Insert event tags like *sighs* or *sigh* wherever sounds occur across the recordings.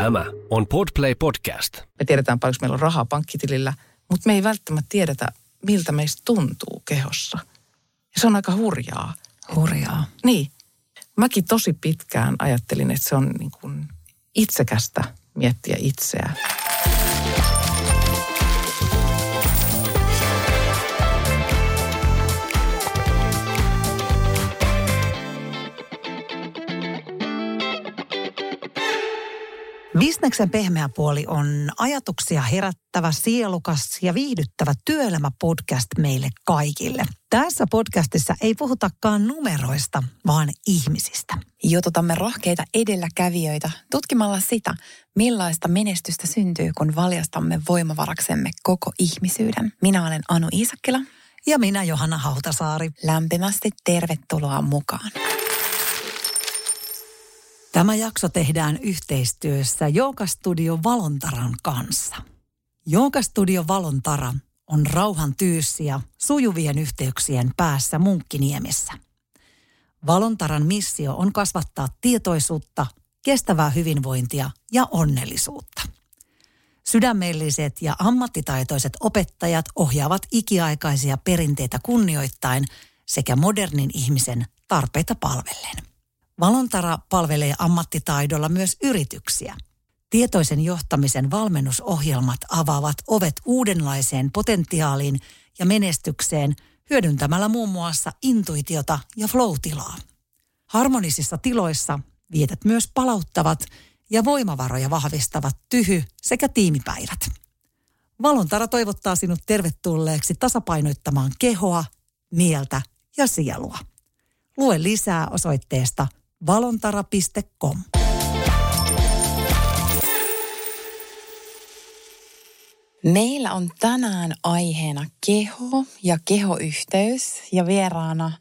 Tämä on Podplay Podcast. Me tiedetään paljonko meillä on rahaa pankkitilillä, mutta me ei välttämättä tiedetä, miltä meistä tuntuu kehossa. Ja se on aika hurjaa. Hurjaa. Niin. Mäkin tosi pitkään ajattelin, että se on niin kuin itsekästä miettiä itseä. Bisneksen pehmeä puoli on ajatuksia herättävä, sielukas ja viihdyttävä työelämäpodcast meille kaikille. Tässä podcastissa ei puhutakaan numeroista, vaan ihmisistä. Jututamme rohkeita edelläkävijöitä tutkimalla sitä, millaista menestystä syntyy, kun valjastamme voimavaraksemme koko ihmisyyden. Minä olen Anu Iisakkila. Ja minä Johanna Hautasaari. Lämpimästi tervetuloa mukaan. Tämä jakso tehdään yhteistyössä Joukastudio Valontaran kanssa. Joukastudio Valontara on rauhan tyyssi ja sujuvien yhteyksien päässä Munkkiniemessä. Valontaran missio on kasvattaa tietoisuutta, kestävää hyvinvointia ja onnellisuutta. Sydämelliset ja ammattitaitoiset opettajat ohjaavat ikiaikaisia perinteitä kunnioittain sekä modernin ihmisen tarpeita palvellen. Valontara palvelee ammattitaidolla myös yrityksiä. Tietoisen johtamisen valmennusohjelmat avaavat ovet uudenlaiseen potentiaaliin ja menestykseen hyödyntämällä muun muassa intuitiota ja flow-tilaa. Harmonisissa tiloissa vietät myös palauttavat ja voimavaroja vahvistavat tyhy- sekä tiimipäivät. Valontara toivottaa sinut tervetulleeksi tasapainoittamaan kehoa, mieltä ja sielua. Lue lisää osoitteesta – valontara.com. Meillä on tänään aiheena keho ja kehoyhteys ja vieraana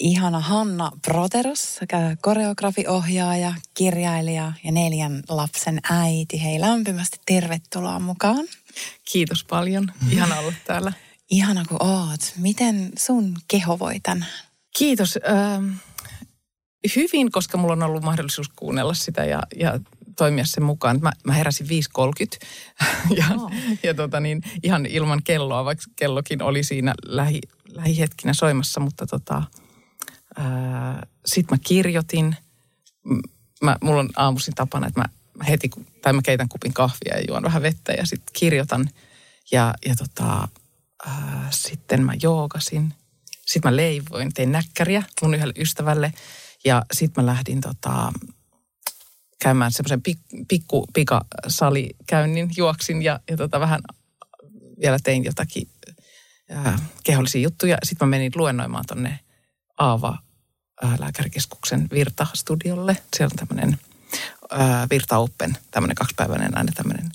ihana Hanna Proterus, koreografiohjaaja, kirjailija ja neljän lapsen äiti. Hei lämpimästi tervetuloa mukaan. Kiitos paljon. Ihana olla täällä. Ihana kun oot. Miten sun keho voi tänään? Kiitos. Ähm, hyvin, koska mulla on ollut mahdollisuus kuunnella sitä ja, ja toimia sen mukaan. Mä, mä heräsin 5.30 *laughs* ja, oh. ja tota niin, ihan ilman kelloa, vaikka kellokin oli siinä lähi, lähihetkinä soimassa, mutta tota, sitten mä kirjoitin. Mä, mulla on aamuisin tapana, että mä, mä heti, tai mä keitän kupin kahvia ja juon vähän vettä ja sitten kirjoitan. Ja, ja tota, ää, sitten mä joogasin. Sitten mä leivoin, tein näkkäriä mun yhdelle ystävälle. Ja sitten mä lähdin tota, käymään semmoisen pik, pikku pikasalikäynnin, juoksin ja, ja tota, vähän vielä tein jotakin ää, kehollisia juttuja. Sitten mä menin luennoimaan tonne Aava ää, lääkärikeskuksen Virta-studiolle. Siellä on tämmöinen Virta Open, tämmöinen kaksipäiväinen aina tämmöinen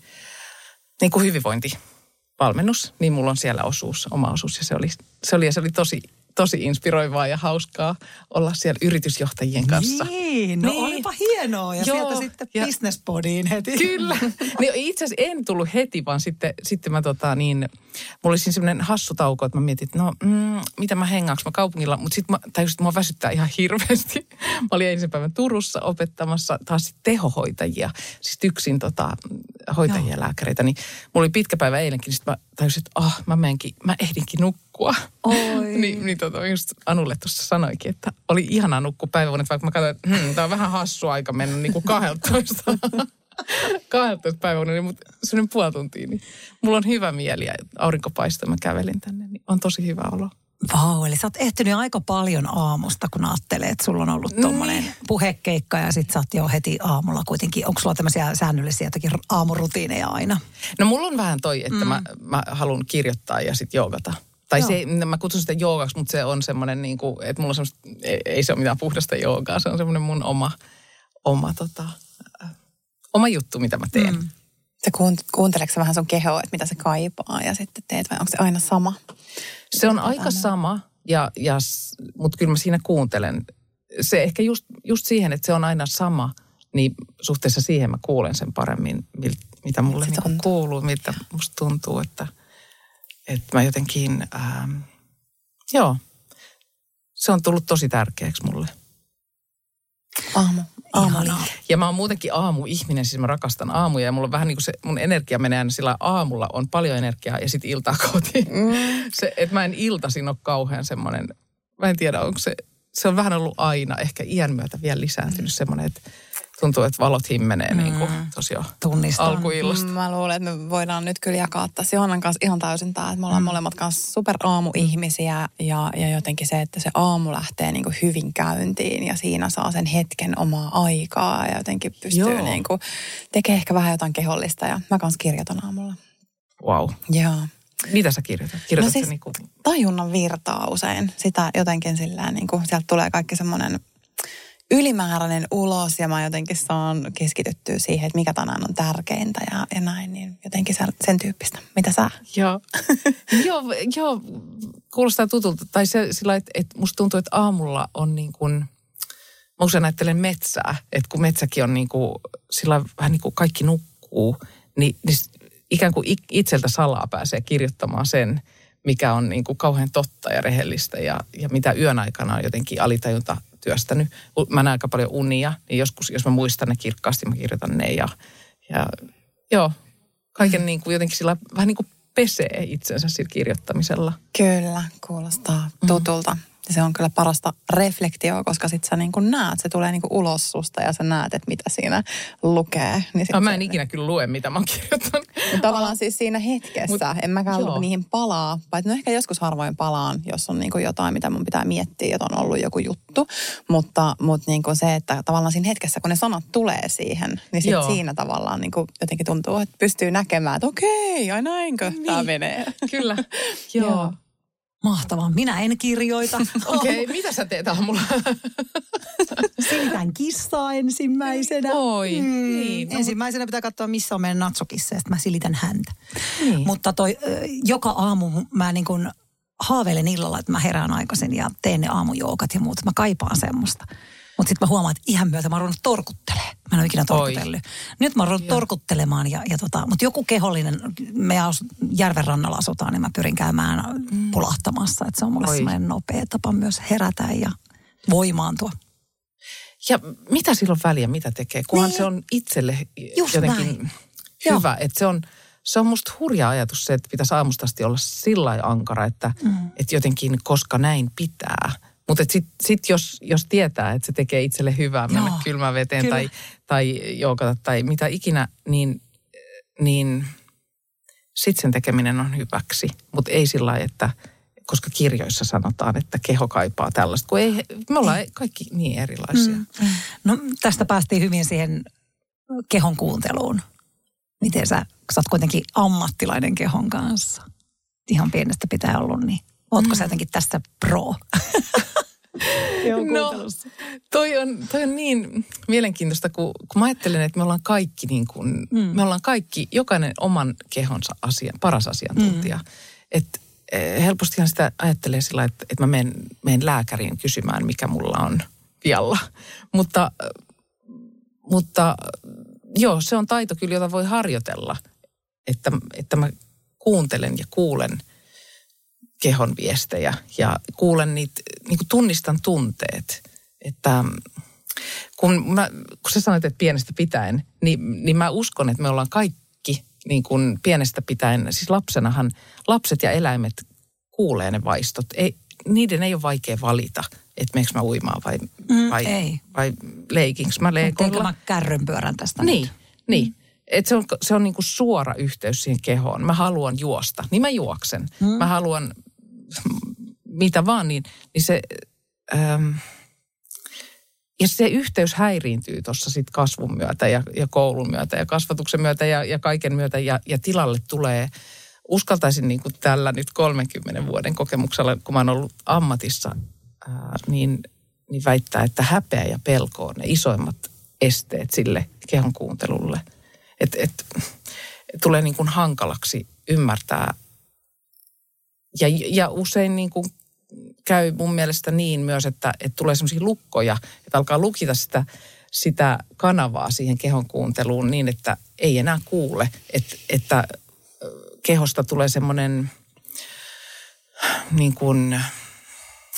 niin kuin hyvinvointivalmennus. Niin mulla on siellä osuus, oma osuus ja se oli, se oli, ja se oli tosi tosi inspiroivaa ja hauskaa olla siellä yritysjohtajien kanssa. Niin, no niin. olipa hienoa. Ja Joo, sieltä sitten ja, businesspodiin heti. Kyllä. *laughs* Niin itse asiassa en tullut heti, vaan sitten, sitten mä tota niin, mulla oli siinä semmoinen hassu tauko, että mä mietin, että no, mm, mitä mä hengaanko mä kaupungilla. Mutta sitten mä tajusin, että mua väsyttää ihan hirveästi. Mä olin ensin päivän Turussa opettamassa taas sit tehohoitajia. Siis yksin tota, hoitajia Joo. lääkäreitä. Niin mulla oli pitkä päivä eilenkin, niin sitten mä tajusin, että ah, mä menenkin, mä ehdinkin nukkua. Oi. *laughs* niin, niin tota, just Anulle tuossa sanoikin, että oli ihanaa nukkua päiväunet, vaikka mä katsoin, että hmm, tämä on vähän hassu aika mennä *laughs* niin kuin 12. 12 päivänä, mutta sellainen puoli tuntia, niin mulla on hyvä mieli ja aurinko paistaa, mä kävelin tänne, niin on tosi hyvä olo. Vau, eli sä oot ehtinyt aika paljon aamusta, kun ajattelee, että sulla on ollut tuommoinen mm. puhekeikka ja sit sä oot jo heti aamulla kuitenkin. Onko sulla tämmöisiä säännöllisiä jotakin aamurutiineja aina? No mulla on vähän toi, että mm. mä, mä haluan kirjoittaa ja sitten joogata. Tai Joo. se, mä kutsun sitä joogaksi, mutta se on semmoinen, niin kuin, että mulla on semmoista, ei, ei se ole mitään puhdasta joogaa, se on semmoinen mun oma, oma, tota, äh, oma juttu, mitä mä teen. Mm. Sä kuunteleeko vähän sun kehoa, että mitä se kaipaa ja sitten teet vai onko se aina sama? Se on aika sama, ja, ja, mutta kyllä mä siinä kuuntelen. Se ehkä just, just siihen, että se on aina sama, niin suhteessa siihen mä kuulen sen paremmin, mitä mulle niin kuuluu, mitä musta tuntuu, että, että mä jotenkin, ähm, joo, se on tullut tosi tärkeäksi mulle. Aamu, Aamuliike. Ja mä oon muutenkin aamuihminen, siis mä rakastan aamuja ja mulla on vähän niin kuin se, mun energia menee aina sillä aamulla on paljon energiaa ja sitten iltaa *laughs* kotiin. Mm. Se, että mä en iltasin ole kauhean semmoinen, mä en tiedä onko se, se on vähän ollut aina ehkä iän myötä vielä lisääntynyt mm. semmoinen, että tuntuu, että valot himmenee mm. niin kuin tosi jo Tunnistan. alkuillasta. Mm, Mä luulen, että me voidaan nyt kyllä jakaa tässä Johannan kanssa ihan täysin tämä, että me ollaan mm. molemmat kanssa super aamuihmisiä ja, ja jotenkin se, että se aamu lähtee niin kuin hyvin käyntiin ja siinä saa sen hetken omaa aikaa ja jotenkin pystyy Joo. niin kuin tekemään ehkä vähän jotain kehollista ja mä kanssa kirjoitan aamulla. Wow. Joo. Mitä sä kirjoitat? Kirjoitat No siis- niin kuin, tajunnan virtaa usein. Sitä jotenkin sillä niin kuin, sieltä tulee kaikki semmoinen ylimääräinen ulos ja mä jotenkin saan keskityttyä siihen, että mikä tänään on tärkeintä ja, ja näin, niin jotenkin sen, tyyppistä. Mitä sä? Joo. *laughs* joo, joo, kuulostaa tutulta. Tai se sillä että, että musta tuntuu, että aamulla on niin kuin, mä usein ajattelen metsää, että kun metsäkin on niin kuin, sillä vähän niin kuin kaikki nukkuu, niin, niin ikään kuin itseltä salaa pääsee kirjoittamaan sen, mikä on niin kuin kauhean totta ja rehellistä ja, ja mitä yön aikana on jotenkin alitajunta työstänyt. Mä näen aika paljon unia, niin joskus, jos mä muistan ne kirkkaasti, mä kirjoitan ne ja, ja joo, kaiken niin kuin jotenkin sillä vähän niin kuin pesee itsensä sillä kirjoittamisella. Kyllä, kuulostaa tutulta. Ja se on kyllä parasta reflektioa, koska sit sä niin kuin näet, se tulee niin kuin ulos susta ja sä näet, että mitä siinä lukee. Niin sit No, mä se- en ikinä kyllä lue, mitä mä oon kirjoittanut. Mutta tavallaan siis siinä hetkessä, Mut, en mäkään joo. niihin palaa, paitsi no ehkä joskus harvoin palaan, jos on niinku jotain, mitä mun pitää miettiä, että on ollut joku juttu. Mutta, mutta niinku se, että tavallaan siinä hetkessä, kun ne sanat tulee siihen, niin sit Joo. siinä tavallaan niinku jotenkin tuntuu, että pystyy näkemään, että okei, ai näinkö niin. tämä menee. Kyllä. *laughs* Joo. Joo. Mahtavaa. Minä en kirjoita. *laughs* Okei, okay, mitä sä teet aamulla? *laughs* Silitän kissaa ensimmäisenä. Oi, niin, no, Ensimmäisenä pitää katsoa, missä on meidän natsokissa ja mä silitän häntä. Niin. Mutta toi, joka aamu mä niin kuin haaveilen illalla, että mä herään aikaisin ja teen ne aamujoukat ja muut. Mä kaipaan semmoista. Mutta sitten mä huomaan, että ihan myötä mä oon ruvennut torkuttelemaan. Mä en ole ikinä torkutellut. Nyt mä oon ruvennut Joo. torkuttelemaan, ja, ja tota, mutta joku kehollinen, me asu, järven rannalla asutaan, niin mä pyrin käymään mm. pulahtamassa. Että se on mulle Oi. semmoinen nopea tapa myös herätä ja voimaantua. Ja mitä silloin väliä, mitä tekee? Kunhan Niin. se on itselle Just jotenkin näin. hyvä. Että se on, se on musta hurja ajatus se, että pitäisi aamusta asti olla sillä ankara, että, mm. että jotenkin koska näin pitää. Mutta sitten sit jos, jos tietää, että se tekee itselle hyvää mennä Joo, kylmään veteen kyllä. tai, tai joukata tai mitä ikinä, niin, niin sitten sen tekeminen on hyväksi. Mutta ei sillä lailla, että koska kirjoissa sanotaan, että keho kaipaa tällaista, kun ei, me ollaan kaikki niin erilaisia. Mm. No tästä päästiin hyvin siihen kehon kuunteluun. Miten sä, sä oot kuitenkin ammattilainen kehon kanssa. Ihan pienestä pitää ollut, niin ootko mm. sä jotenkin tässä pro? *laughs* No, toi on, toi on niin mielenkiintoista, kun, kun mä ajattelen, että me ollaan kaikki niin kuin, mm. me ollaan kaikki, jokainen oman kehonsa asian, paras asiantuntija. Mm. Että eh, helpostihan sitä ajattelee sillä, että, että mä menen, menen lääkäriin kysymään, mikä mulla on vialla. Mutta, mutta joo, se on taito kyllä, jota voi harjoitella, että, että mä kuuntelen ja kuulen kehon viestejä ja kuulen niitä, niin kuin tunnistan tunteet. Että kun, mä, kun sä sanoit, että pienestä pitäen, niin, niin mä uskon, että me ollaan kaikki niin kuin pienestä pitäen, siis lapsenahan lapset ja eläimet kuulee ne vaistot. Ei, niiden ei ole vaikea valita, että meneekö mä uimaan vai, Mm, vai, ei. vai leikinkö mä leikolla. mä kärrynpyörän tästä Niin, nyt? niin. Et se on, se on niinku suora yhteys siihen kehoon. Mä haluan juosta, niin mä juoksen. Mm. Mä haluan *laughs* mitä vaan, niin, niin se... Ähm, ja se yhteys häiriintyy tuossa sitten kasvun myötä ja, ja koulun myötä ja kasvatuksen myötä ja, ja kaiken myötä. Ja, ja tilalle tulee, uskaltaisin niin kuin tällä nyt 30 vuoden kokemuksella, kun mä oon ollut ammatissa, ää, niin, niin väittää, että häpeä ja pelko on ne isoimmat esteet sille kehon kuuntelulle. Et, et tulee niin kuin hankalaksi ymmärtää. Ja, ja usein niin kuin käy mun mielestä niin myös, että, että tulee sellaisia lukkoja, että alkaa lukita sitä, sitä kanavaa siihen kehon kuunteluun niin, että ei enää kuule. Että, että kehosta tulee semmoinen niin kuin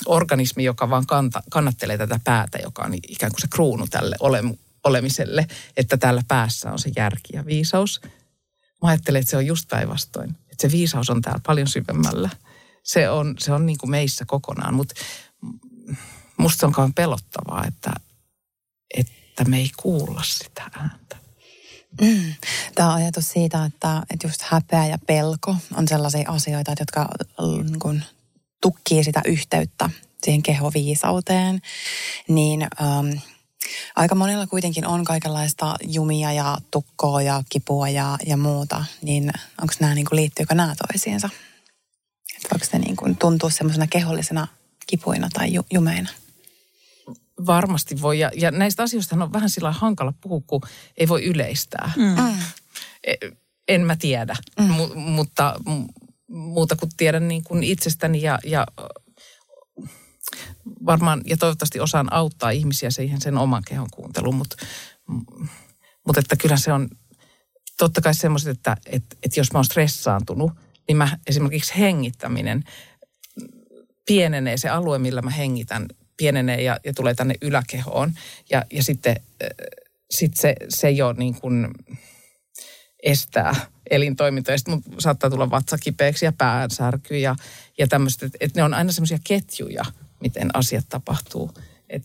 organismi, joka vaan kanta, kannattelee tätä päätä, joka on ikään kuin se kruunu tälle olemu, olemiselle, että täällä päässä on se järki ja viisaus. Mä ajattelen, että se on just päinvastoin. Että se viisaus on täällä paljon syvemmällä. Se on, se on niin kuin meissä kokonaan, mutta musta se on kauan pelottavaa, että, että me ei kuulla sitä ääntä. Mm. Tämä ajatus siitä, että, että just häpeä ja pelko on sellaisia asioita, jotka niin kuin, tukkii sitä yhteyttä siihen kehoviisauteen, niin ähm, aika monella kuitenkin on kaikenlaista jumia ja tukkoa ja kipua ja, ja muuta, niin onko nämä, niin kuin, liittyykö nämä toisiinsa? Että voiko ne niin kuin, tuntua semmoisena kehollisena kipuina tai ju, jumeina? Varmasti voi. Ja, ja näistä asioista on vähän sillä hankala puhua, kun ei voi yleistää. Mm. E, en mä tiedä, mm. mu, mutta muuta kuin tiedän niin kuin itsestäni ja, ja varmaan ja toivottavasti osaan auttaa ihmisiä siihen sen oman kehon kuunteluun, mutta, mutta että kyllä se on totta kai semmoiset, että, että, että jos mä oon stressaantunut, niin mä esimerkiksi hengittäminen pienenee, se alue, millä mä hengitän, pienenee ja, ja tulee tänne yläkehoon. Ja, ja sitten sit se, se jo niin kuin estää elintoimintoja. Sitten saattaa tulla vatsakipeäksi ja päänsärky ja, ja tämmöistä. Että et ne on aina semmoisia ketjuja, miten asiat tapahtuu. Et,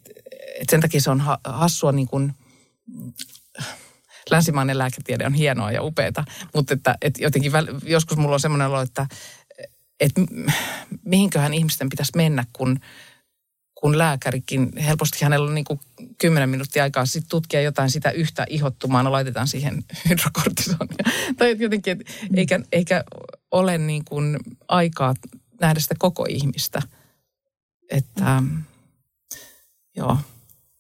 et sen takia se on ha, hassua niin kuin, länsimainen lääketiede on hienoa ja upeata, mutta että, et jotenkin väl, joskus mulla on semmoinen olo, että et, mihinköhän ihmisten pitäisi mennä, kun, kun lääkärikin, helposti hänellä on niin kuin 10 minuuttia aikaa sitten tutkia jotain sitä yhtä ihottumaa, no laitetaan siihen *laughs* hydrokortisonia. tai jotenkin, et, eikä, eikä ole niin kuin aikaa nähdä sitä koko ihmistä – että mm. joo,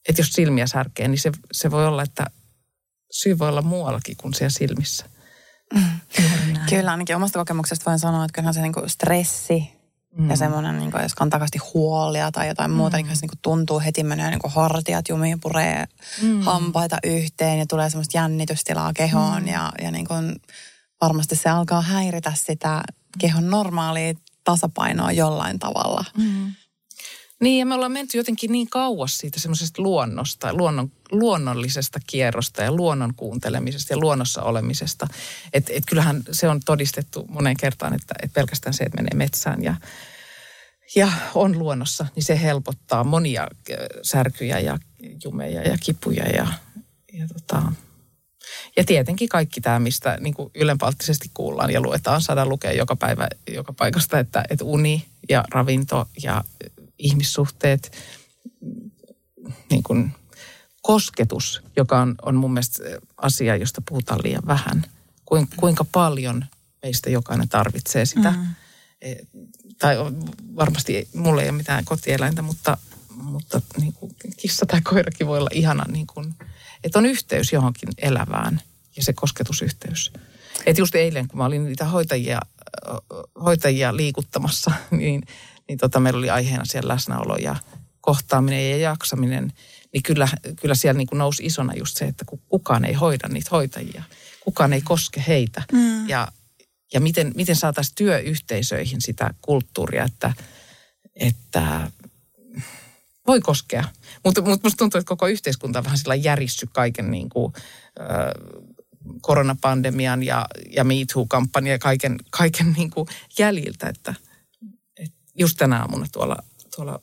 että jos silmiä särkee, niin se, se voi olla, että syy voi olla muuallakin kuin siellä silmissä. Mm. Kyllä, ainakin omasta kokemuksesta voin sanoa, että kyllähän se niinku stressi mm. ja semmoinen, niinku, jos kantaa huolia tai jotain mm. muuta, niin se niinku tuntuu heti menee niinku hartiat jumiin, puree mm. hampaita yhteen ja tulee semmoista jännitystilaa kehoon mm. ja, ja niinku, varmasti se alkaa häiritä sitä kehon normaalia tasapainoa jollain tavalla. Mm. Niin, ja me ollaan menty jotenkin niin kauas siitä semmoisesta luonnosta, luonnon, luonnollisesta kierrosta ja luonnon kuuntelemisesta ja luonnossa olemisesta. Että et kyllähän se on todistettu moneen kertaan, että et pelkästään se, että menee metsään ja, ja on luonnossa, niin se helpottaa monia särkyjä ja jumeja ja kipuja ja, ja tota, ja tietenkin kaikki tämä, mistä niin ylenpalttisesti kuullaan ja luetaan, saadaan lukea joka päivä joka paikasta, että, että uni ja ravinto ja ihmissuhteet, niin kuin kosketus, joka on, on mun mielestä asia, josta puhutaan liian vähän. Kuinka paljon meistä jokainen tarvitsee sitä. Mm. E, tai varmasti mulla ei ole mitään kotieläintä, mutta, mutta niin kuin kissa tai koirakin voi olla ihana, niin kuin, että on yhteys johonkin elävään ja se kosketusyhteys. Että just eilen, kun mä olin niitä hoitajia, hoitajia liikuttamassa, *laughs* niin niin tota, meillä oli aiheena siellä läsnäolo ja kohtaaminen ja jaksaminen, niin kyllä, kyllä siellä niin kuin nousi isona just se, että kukaan ei hoida niitä hoitajia, kukaan ei koske heitä. Mm. Ja, ja miten, miten saataisiin työyhteisöihin sitä kulttuuria, että, että voi koskea. Mutta mut musta tuntuu, että koko yhteiskunta on vähän sillä järissy kaiken niin kuin, äh, koronapandemian ja, ja Me Too-kampanjan ja kaiken, kaiken niin kuin jäljiltä, että – just tänä aamuna tuolla, tuolla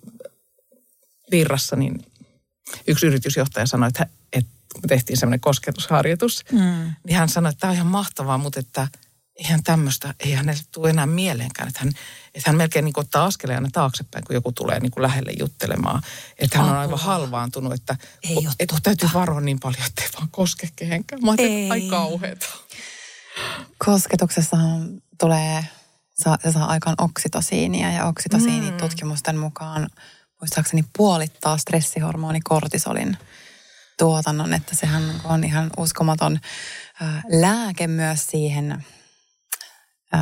virrassa, niin yksi yritysjohtaja sanoi, että, että kun tehtiin semmoinen kosketusharjoitus, mm. niin hän sanoi, että tämä on ihan mahtavaa, mutta että eihän tämmöistä, ei hänelle tule enää mieleenkään. Että hän, että hän melkein niin ottaa askeleen aina taaksepäin, kun joku tulee niin kuin lähelle juttelemaan. Että hän on aivan halvaantunut, että, ei että täytyy varoa niin paljon, että ei vaan koske kehenkään. Mä ajattelin, ai kauheeta. Kosketuksessahan tulee saa, se saa aikaan oksitosiinia ja oksitosiini mm. tutkimusten mukaan muistaakseni puolittaa stressihormoni kortisolin tuotannon, että sehän on ihan uskomaton ää, lääke myös siihen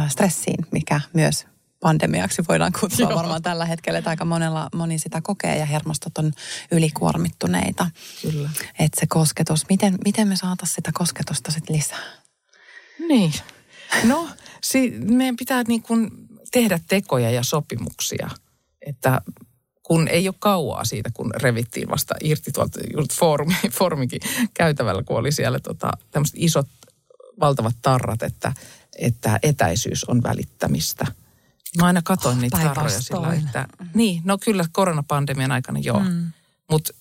stressiin, mikä myös pandemiaksi voidaan kutsua Joo. varmaan tällä hetkellä, että aika monella, moni sitä kokee ja hermostot on ylikuormittuneita. Kyllä. Että se kosketus, miten, miten me saataisiin sitä kosketusta sitten lisää? Niin. No, si- meidän pitää niin kuin tehdä tekoja ja sopimuksia, että kun ei ole kauaa siitä, kun revittiin vasta irti tuolta just foorumi, *laughs* foorumikin käytävällä, kun oli siellä tota, tämmöiset isot valtavat tarrat, että, että etäisyys on välittämistä. Mä aina katoin oh, niitä tarroja sillä, että niin, no kyllä koronapandemian aikana joo, mm. mutta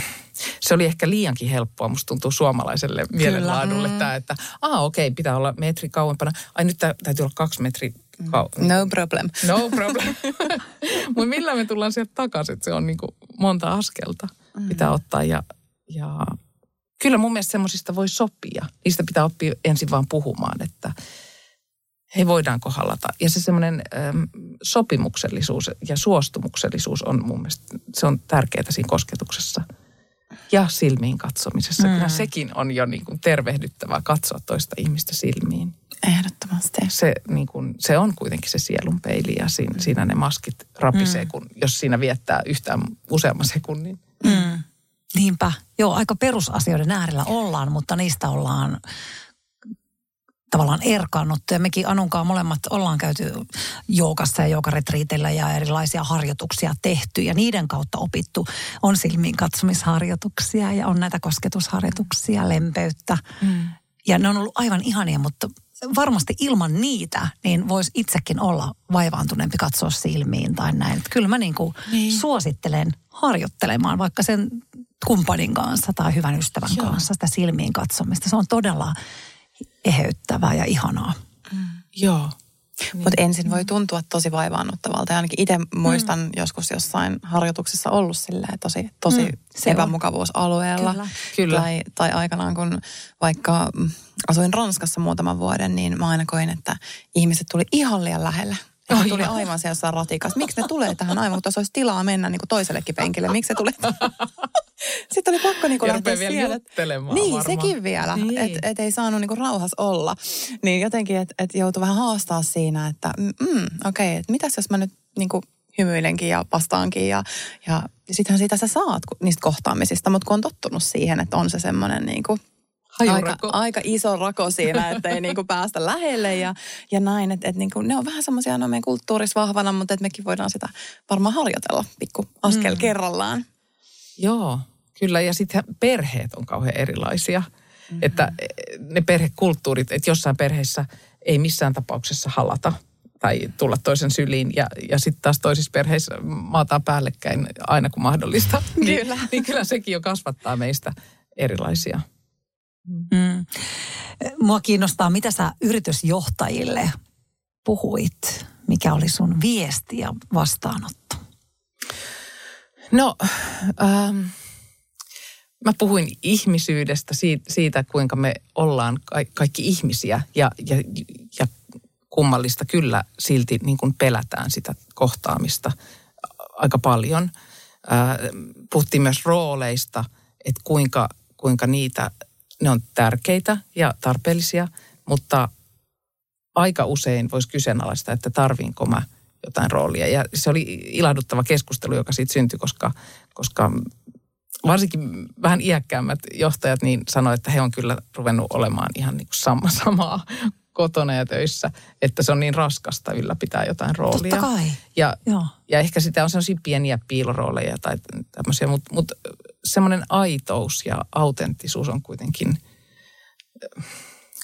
*laughs* se oli ehkä liiankin helppoa, musta tuntuu suomalaiselle mielenlaadulle mm. tämä, että aa okei, okay, pitää olla metri kauempana. Ai nyt täytyy olla kaksi metriä Kau- no problem. No problem. *laughs* Mutta millä me tullaan sieltä takaisin, se on niinku monta askelta mm. pitää ottaa ja, ja kyllä mun mielestä semmoisista voi sopia. Niistä pitää oppia ensin vaan puhumaan, että hei voidaanko halata. Ja se semmoinen äm, sopimuksellisuus ja suostumuksellisuus on mun mielestä, se on tärkeää siinä kosketuksessa. Ja silmiin katsomisessa. Mm. Kyllä sekin on jo niin kuin tervehdyttävää katsoa toista ihmistä silmiin. Ehdottomasti. Se, niin kuin, se on kuitenkin se sielun peili ja siinä, siinä ne maskit rapisee, mm. kun, jos siinä viettää yhtään useamman sekunnin. Mm. Niinpä. Joo, aika perusasioiden äärellä ollaan, mutta niistä ollaan tavallaan erkaannuttu. Ja mekin Anunkaan molemmat ollaan käyty joukassa ja joukaretriitillä ja erilaisia harjoituksia tehty. Ja niiden kautta opittu on silmiin katsomisharjoituksia ja on näitä kosketusharjoituksia, lempeyttä. Mm. Ja ne on ollut aivan ihania, mutta varmasti ilman niitä, niin voisi itsekin olla vaivaantuneempi katsoa silmiin tai näin. Että kyllä mä niin kuin niin. suosittelen harjoittelemaan vaikka sen kumppanin kanssa tai hyvän ystävän Joo. kanssa sitä silmiin katsomista. Se on todella eheyttävää ja ihanaa. Mm. Joo. Niin. Mutta ensin voi tuntua tosi vaivaannuttavalta. Ja ainakin itse muistan mm. joskus jossain harjoituksessa ollut silleen tosi, tosi mm, epämukavuusalueella. Kyllä. Kyllä. Tai, tai aikanaan kun vaikka asuin Ranskassa muutaman vuoden, niin mä aina koin, että ihmiset tuli ihan liian lähelle. Ja tuli aivan se jossain ratikassa. Miksi ne tulee tähän aivan, kun tuossa olisi tilaa mennä niin kuin toisellekin penkille? Miksi se tulee? *laughs* Sitten oli pakko niin kuin lähteä vielä siellä. Niin, varmaan. sekin vielä. Niin. Että et ei saanut niin kuin rauhassa olla. Niin jotenkin, että et joutui vähän haastaa siinä, että mm, okei, okay, että mitäs jos mä nyt niin kuin hymyilenkin ja vastaankin. Ja, ja sittenhän siitä sä saat niistä kohtaamisista, mutta kun on tottunut siihen, että on se semmoinen niin kuin aika, aika iso rako siinä, että ei niinku päästä lähelle ja, ja näin. Että et niinku, ne on vähän semmoisia no meidän kulttuurissa vahvana, mutta että mekin voidaan sitä varmaan harjoitella pikku askel mm. kerrallaan. Joo, kyllä. Ja sitten perheet on kauhean erilaisia. Mm-hmm. Että ne perhekulttuurit, että jossain perheessä ei missään tapauksessa halata tai tulla toisen syliin. Ja, ja sitten taas toisissa perheissä maataan päällekkäin aina kun mahdollista. *laughs* kyllä. niin, niin kyllä sekin jo kasvattaa meistä erilaisia. Mm. Mua kiinnostaa, mitä sä yritysjohtajille puhuit? Mikä oli sun viesti ja vastaanotto? No, ähm, mä puhuin ihmisyydestä, siitä, siitä kuinka me ollaan kaikki ihmisiä ja, ja, ja kummallista kyllä silti niin kuin pelätään sitä kohtaamista aika paljon. Äh, puhuttiin myös rooleista, että kuinka, kuinka niitä ne on tärkeitä ja tarpeellisia, mutta aika usein voisi kyseenalaista, että tarviinko mä jotain roolia. Ja se oli ilahduttava keskustelu, joka siitä syntyi, koska, koska varsinkin vähän iäkkäämmät johtajat niin sanoivat, että he on kyllä ruvennut olemaan ihan niin kuin sama, *laughs* samaa kotona ja töissä, että se on niin raskasta ylläpitää jotain roolia. Totta kai. Ja, ja ehkä sitä on sellaisia pieniä piilorooleja tai tämmöisiä, mutta, mutta semmoinen aitous ja autenttisuus on kuitenkin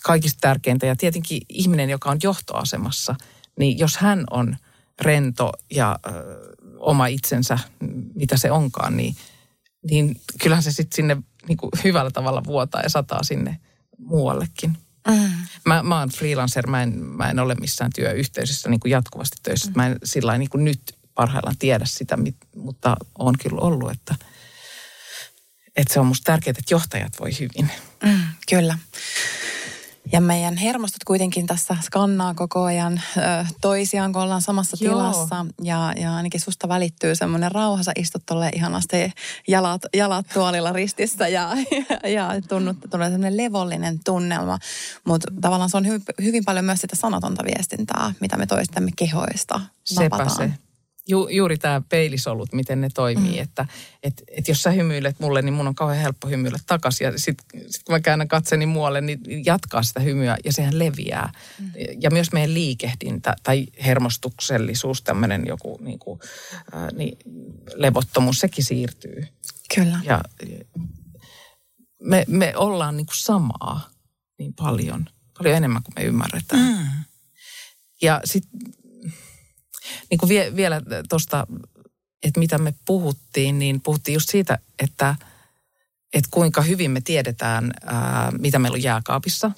kaikista tärkeintä. Ja tietenkin ihminen, joka on johtoasemassa, niin jos hän on rento ja ö, oma itsensä, mitä se onkaan, niin, niin kyllähän se sitten sinne niin kuin hyvällä tavalla vuotaa ja sataa sinne muuallekin. Mm. Mä, mä oon freelancer, mä en, mä en ole missään työyhteisössä niin kuin jatkuvasti töissä. Mm. Mä en sillä niin kuin nyt parhaillaan tiedä sitä, mutta on kyllä ollut, että – että se on musta tärkeää, että johtajat voi hyvin. Mm, kyllä. Ja meidän hermostot kuitenkin tässä skannaa koko ajan ö, toisiaan, kun ollaan samassa Joo. tilassa. Ja, ja ainakin susta välittyy semmoinen rauha. Sä istut tolle ihanasti jalat, jalat tuolilla ristissä ja, ja, *laughs* ja tunnut, tulee semmoinen levollinen tunnelma. Mutta tavallaan se on hyvin, hyvin paljon myös sitä sanotonta viestintää, mitä me toistemme kehoista Sepä se. Ju, juuri tämä peilisolut, miten ne toimii. Mm. Että et, et jos sä hymyilet mulle, niin mun on kauhean helppo hymyillä takaisin. Ja sitten sit kun mä käännän katseni muualle, niin jatkaa sitä hymyä ja sehän leviää. Mm. Ja myös meidän liikehdintä tai hermostuksellisuus, tämmöinen joku niin kuin, äh, niin, levottomuus, sekin siirtyy. Kyllä. Ja me, me ollaan niin kuin samaa niin paljon, paljon enemmän kuin me ymmärretään. Mm. Ja sitten niin kuin vie, vielä tuosta, että mitä me puhuttiin, niin puhuttiin just siitä, että, että kuinka hyvin me tiedetään, ää, mitä meillä on jääkaapissa,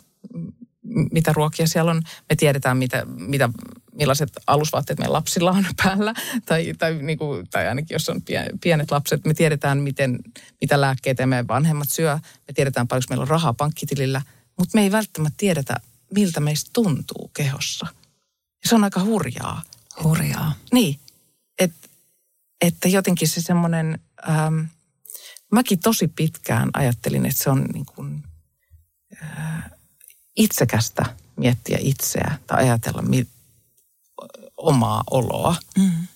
mitä ruokia siellä on. Me tiedetään, mitä, mitä, millaiset alusvaatteet meidän lapsilla on *laughs* päällä, tai, tai, niin kuin, tai ainakin jos on pienet lapset. Me tiedetään, miten, mitä lääkkeitä meidän vanhemmat syö. Me tiedetään, paljonko meillä on rahaa pankkitilillä, mutta me ei välttämättä tiedetä, miltä meistä tuntuu kehossa. Se on aika hurjaa. Hurjaa. Niin, Et, että jotenkin se semmoinen, ähm, mäkin tosi pitkään ajattelin, että se on niin kuin, äh, itsekästä miettiä itseä tai ajatella mi, omaa oloa. Mm.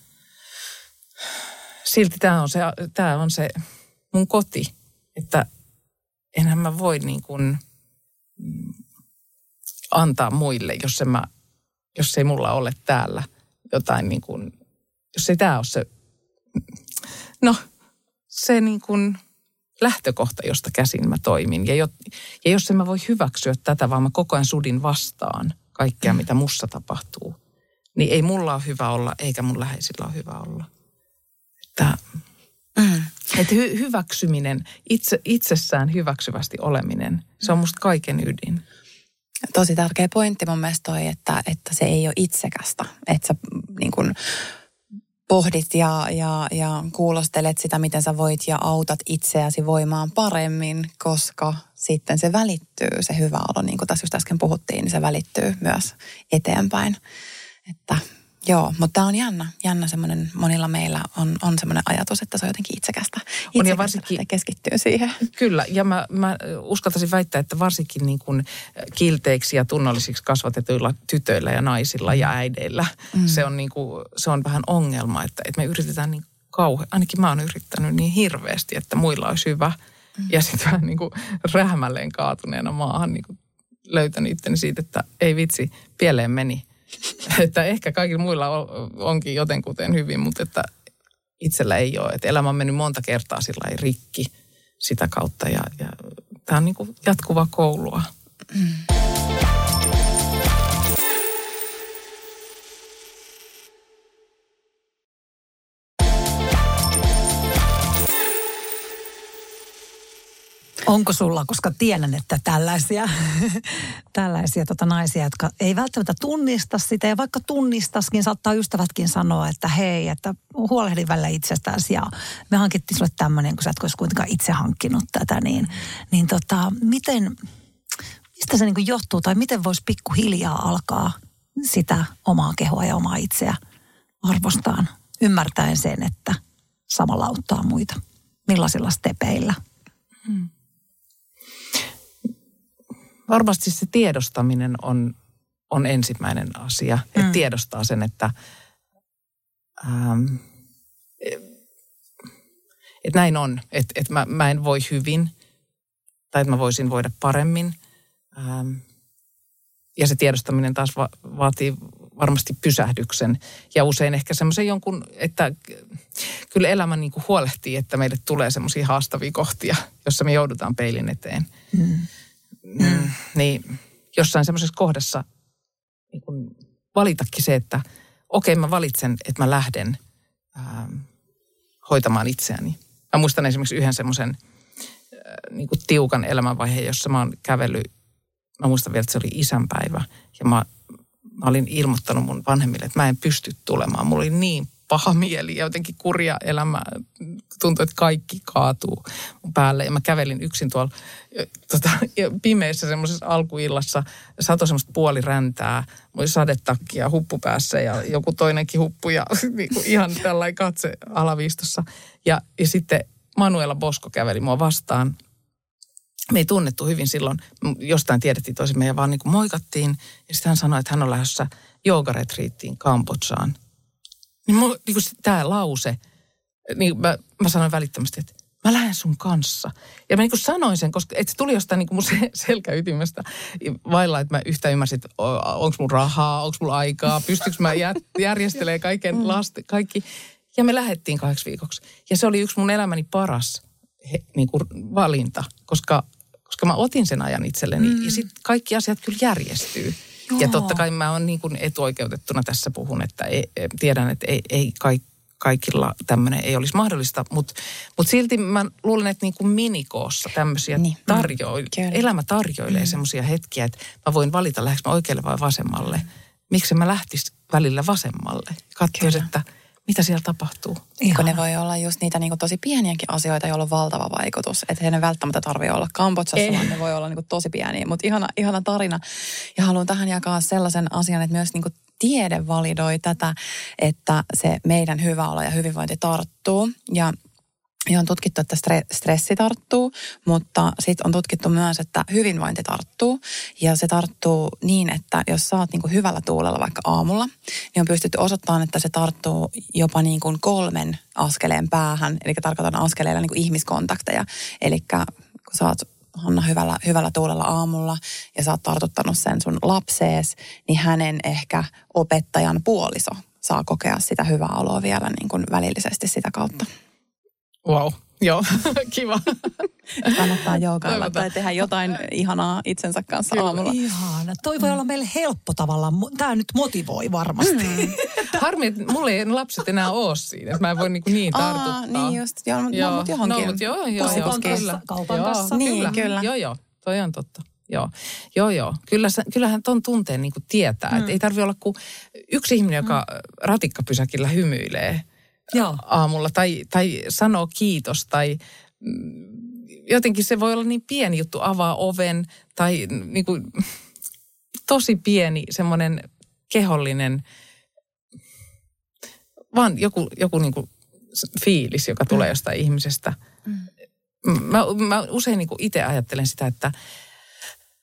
Silti tämä on, se, tämä on se mun koti, että enhän mä voi niin kuin mm, antaa muille, jos, en mä, jos ei mulla ole täällä – jotain niin kuin, jos ei tämä ole se, no se niin kuin lähtökohta, josta käsin mä toimin. Ja, jo, ja jos en mä voi hyväksyä tätä, vaan mä koko ajan sudin vastaan kaikkea, mitä mussa tapahtuu, niin ei mulla ole hyvä olla, eikä mun läheisillä ole hyvä olla. Että, mm. että hy, hyväksyminen, itse, itsessään hyväksyvästi oleminen, se on musta kaiken ydin. Tosi tärkeä pointti mun mielestä toi, että, että se ei ole itsekästä. Että sä niin kun, pohdit ja, ja, ja kuulostelet sitä, miten sä voit ja autat itseäsi voimaan paremmin, koska sitten se välittyy, se hyvä olo, niin kuin tässä just äsken puhuttiin, niin se välittyy myös eteenpäin. Että Joo, mutta tämä on jännä. Jännä semmoinen, monilla meillä on, on semmoinen ajatus, että se on jotenkin itsekästä. itsekästä on ja varsinkin, keskittyy siihen. Kyllä, ja mä, mä uskaltaisin väittää, että varsinkin niin kuin kilteiksi ja tunnollisiksi kasvatetuilla tytöillä ja naisilla ja äideillä mm. se, on niin kuin, se on vähän ongelma, että, että me yritetään niin kauhean, ainakin mä oon yrittänyt niin hirveästi, että muilla olisi hyvä. Mm. Ja sitten vähän niin kuin rähmälleen kaatuneena maahan niin kuin löytänyt itteni siitä, että ei vitsi, pieleen meni – *laughs* että ehkä kaikilla muilla onkin jotenkuten hyvin, mutta että itsellä ei ole. Että elämä on mennyt monta kertaa sillä rikki sitä kautta ja, ja tämä on niin kuin jatkuva koulua. Mm. Onko sulla, koska tiedän, että tällaisia, *laughs* tällaisia tota naisia, jotka ei välttämättä tunnista sitä ja vaikka tunnistaskin, saattaa ystävätkin sanoa, että hei, että huolehdi välillä itsestäsi ja me hankittiin sulle tämmöinen, kun sä et olisi kuitenkaan itse hankkinut tätä, niin, niin tota, miten, mistä se niin johtuu tai miten voisi pikkuhiljaa alkaa sitä omaa kehoa ja omaa itseä arvostaan, ymmärtäen sen, että samalla auttaa muita. Millaisilla stepeillä? Hmm varmasti se tiedostaminen on, on ensimmäinen asia. Mm. Että tiedostaa sen, että ähm, et näin on. Että et mä, mä en voi hyvin tai että mä voisin voida paremmin. Ähm, ja se tiedostaminen taas va- vaatii varmasti pysähdyksen ja usein ehkä semmoisen jonkun, että kyllä elämä niin kuin huolehtii, että meille tulee semmoisia haastavia kohtia, jossa me joudutaan peilin eteen. Mm mm. niin jossain semmoisessa kohdassa niin kun valitakin se, että okei okay, mä valitsen, että mä lähden ähm, hoitamaan itseäni. Mä muistan esimerkiksi yhden semmoisen äh, niin tiukan elämänvaiheen, jossa mä oon kävellyt, mä muistan vielä, että se oli isänpäivä. Ja mä, mä olin ilmoittanut mun vanhemmille, että mä en pysty tulemaan. Mulla oli niin paha mieli ja jotenkin kurja elämä. Tuntui, että kaikki kaatuu mun päälle. Ja mä kävelin yksin tuolla tota, *laughs* pimeässä semmoisessa alkuillassa. Sato semmoista puoliräntää. Oli ja huppu päässä ja joku toinenkin huppu ja *laughs* niin kuin ihan tällainen katse alaviistossa. Ja, ja sitten Manuela Bosko käveli mua vastaan. Me ei tunnettu hyvin silloin. Jostain tiedettiin tosi ja vaan niin kuin moikattiin. Ja sitten hän sanoi, että hän on lähdössä joogaretriittiin Kambodsaan – Niin, niin kuin tämä lause, niin mä, mä sanoin välittömästi, että mä lähden sun kanssa. Ja mä niin kuin sanoin sen, koska et se tuli jostain niin kuin mun se- selkäytimestä vailla, että mä yhtä ymmärsin, että onko mun rahaa, onko mulla aikaa, pystyykö mä järjestelemään kaiken last, kaikki. Ja me lähdettiin kahdeksi viikoksi. Ja se oli yksi mun elämäni paras he, niin kuin valinta, koska, koska mä otin sen ajan itselleni. Mm. Ja sitten kaikki asiat kyllä järjestyy. Joo. Ja totta kai mä oon niin kuin etuoikeutettuna tässä puhun, että ei, tiedän, että ei, ei kaikki kaikilla tämmöinen ei olisi mahdollista, mutta mut silti mä luulen, että niin kuin minikoossa tämmöisiä Niin. tarjoil, Kyllä. elämä tarjoilee mm. semmoisia hetkiä, että mä voin valita, lähdekö mä oikealle vai vasemmalle. Miksi mä lähtis välillä vasemmalle? Katsoisin, että mitä siellä tapahtuu. Ihan. Kun ne voi olla just niitä niin tosi pieniäkin asioita, joilla on valtava vaikutus. Että ei ne välttämättä tarvitse olla Kambodsassa, Ei. vaan ne voi olla niin tosi pieniä. Mutta ihana, ihana tarina. Ja haluan tähän jakaa sellaisen asian, että myös niin tiede validoi tätä, että se meidän hyvä olo ja hyvinvointi tarttuu. Ja ja on tutkittu, että stre- stressi tarttuu, mutta sitten on tutkittu myös, että hyvinvointi tarttuu. Ja se tarttuu niin, että jos sä oot niinku hyvällä tuulella vaikka aamulla, niin on pystytty osoittamaan, että se tarttuu jopa niin kuin kolmen askeleen päähän. Eli tarkoitan askeleilla niin kuin ihmiskontakteja. Eli kun sä oot Hanna hyvällä, hyvällä tuulella aamulla ja sä oot tartuttanut sen sun lapsees, niin hänen ehkä opettajan puoliso saa kokea sitä hyvää oloa vielä niin kuin välillisesti sitä kautta. Wow, joo, *laughs* kiva. Kannattaa joogailla Toivotaan. tai tehdä jotain ihanaa itsensä kanssa Kyllä. aamulla. Ihana. Toi voi olla meille helppo tavallaan. Tämä nyt motivoi varmasti. Mm. *laughs* Harmi, että mulla ei lapset enää ole siinä, että mä en voi niin, niin tartuttaa. Aa, niin just. Joo, no, Joo, no, mutta johonkin. No, mutta joo, joo, joo. Kaupan kyllä. kaupan joo, kassa. Niin, kyllä. Joo, joo, toi on totta. Joo, joo, joo. Kyllä, kyllähän ton tunteen niin kuin tietää. Mm. Että ei tarvi olla kuin yksi ihminen, joka ratikkapysäkillä hymyilee Joo. aamulla tai, tai sanoo kiitos tai mm, jotenkin se voi olla niin pieni juttu, avaa oven tai niin kuin, tosi pieni semmoinen kehollinen, vaan joku, joku niin kuin fiilis, joka tulee jostain ihmisestä. Mä, mä usein niin itse ajattelen sitä, että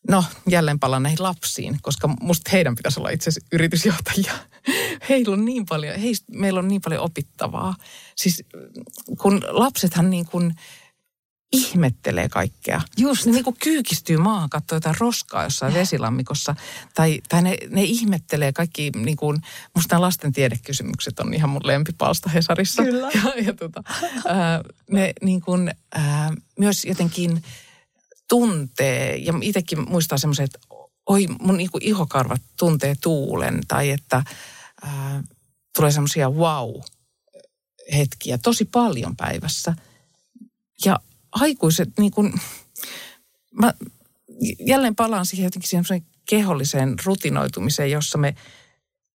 no jälleen palaan näihin lapsiin, koska musta heidän pitäisi olla itse asiassa yritysjohtajia. *laughs* Heillä on niin paljon, heistä, meillä on niin paljon opittavaa. Siis kun lapsethan niin kuin ihmettelee kaikkea. Just. Ne niin kuin kyykistyy maahan, katsoo jotain roskaa jossain vesilammikossa. Tai, tai ne, ne ihmettelee kaikki, niin kuin, musta nämä lasten tiedekysymykset on ihan mun lempipalsta Hesarissa. Kyllä. *laughs* Ja, ja tota, ää, ne niin kuin, ää, myös jotenkin tuntee, ja itsekin muistaa semmoisen, että oi mun niin kuin ihokarvat tuntee tuulen, tai että ää, tulee semmoisia wow-hetkiä tosi paljon päivässä. Ja aikuiset niin kuin, mä jälleen palaan siihen jotenkin siihen keholliseen rutinoitumiseen, jossa me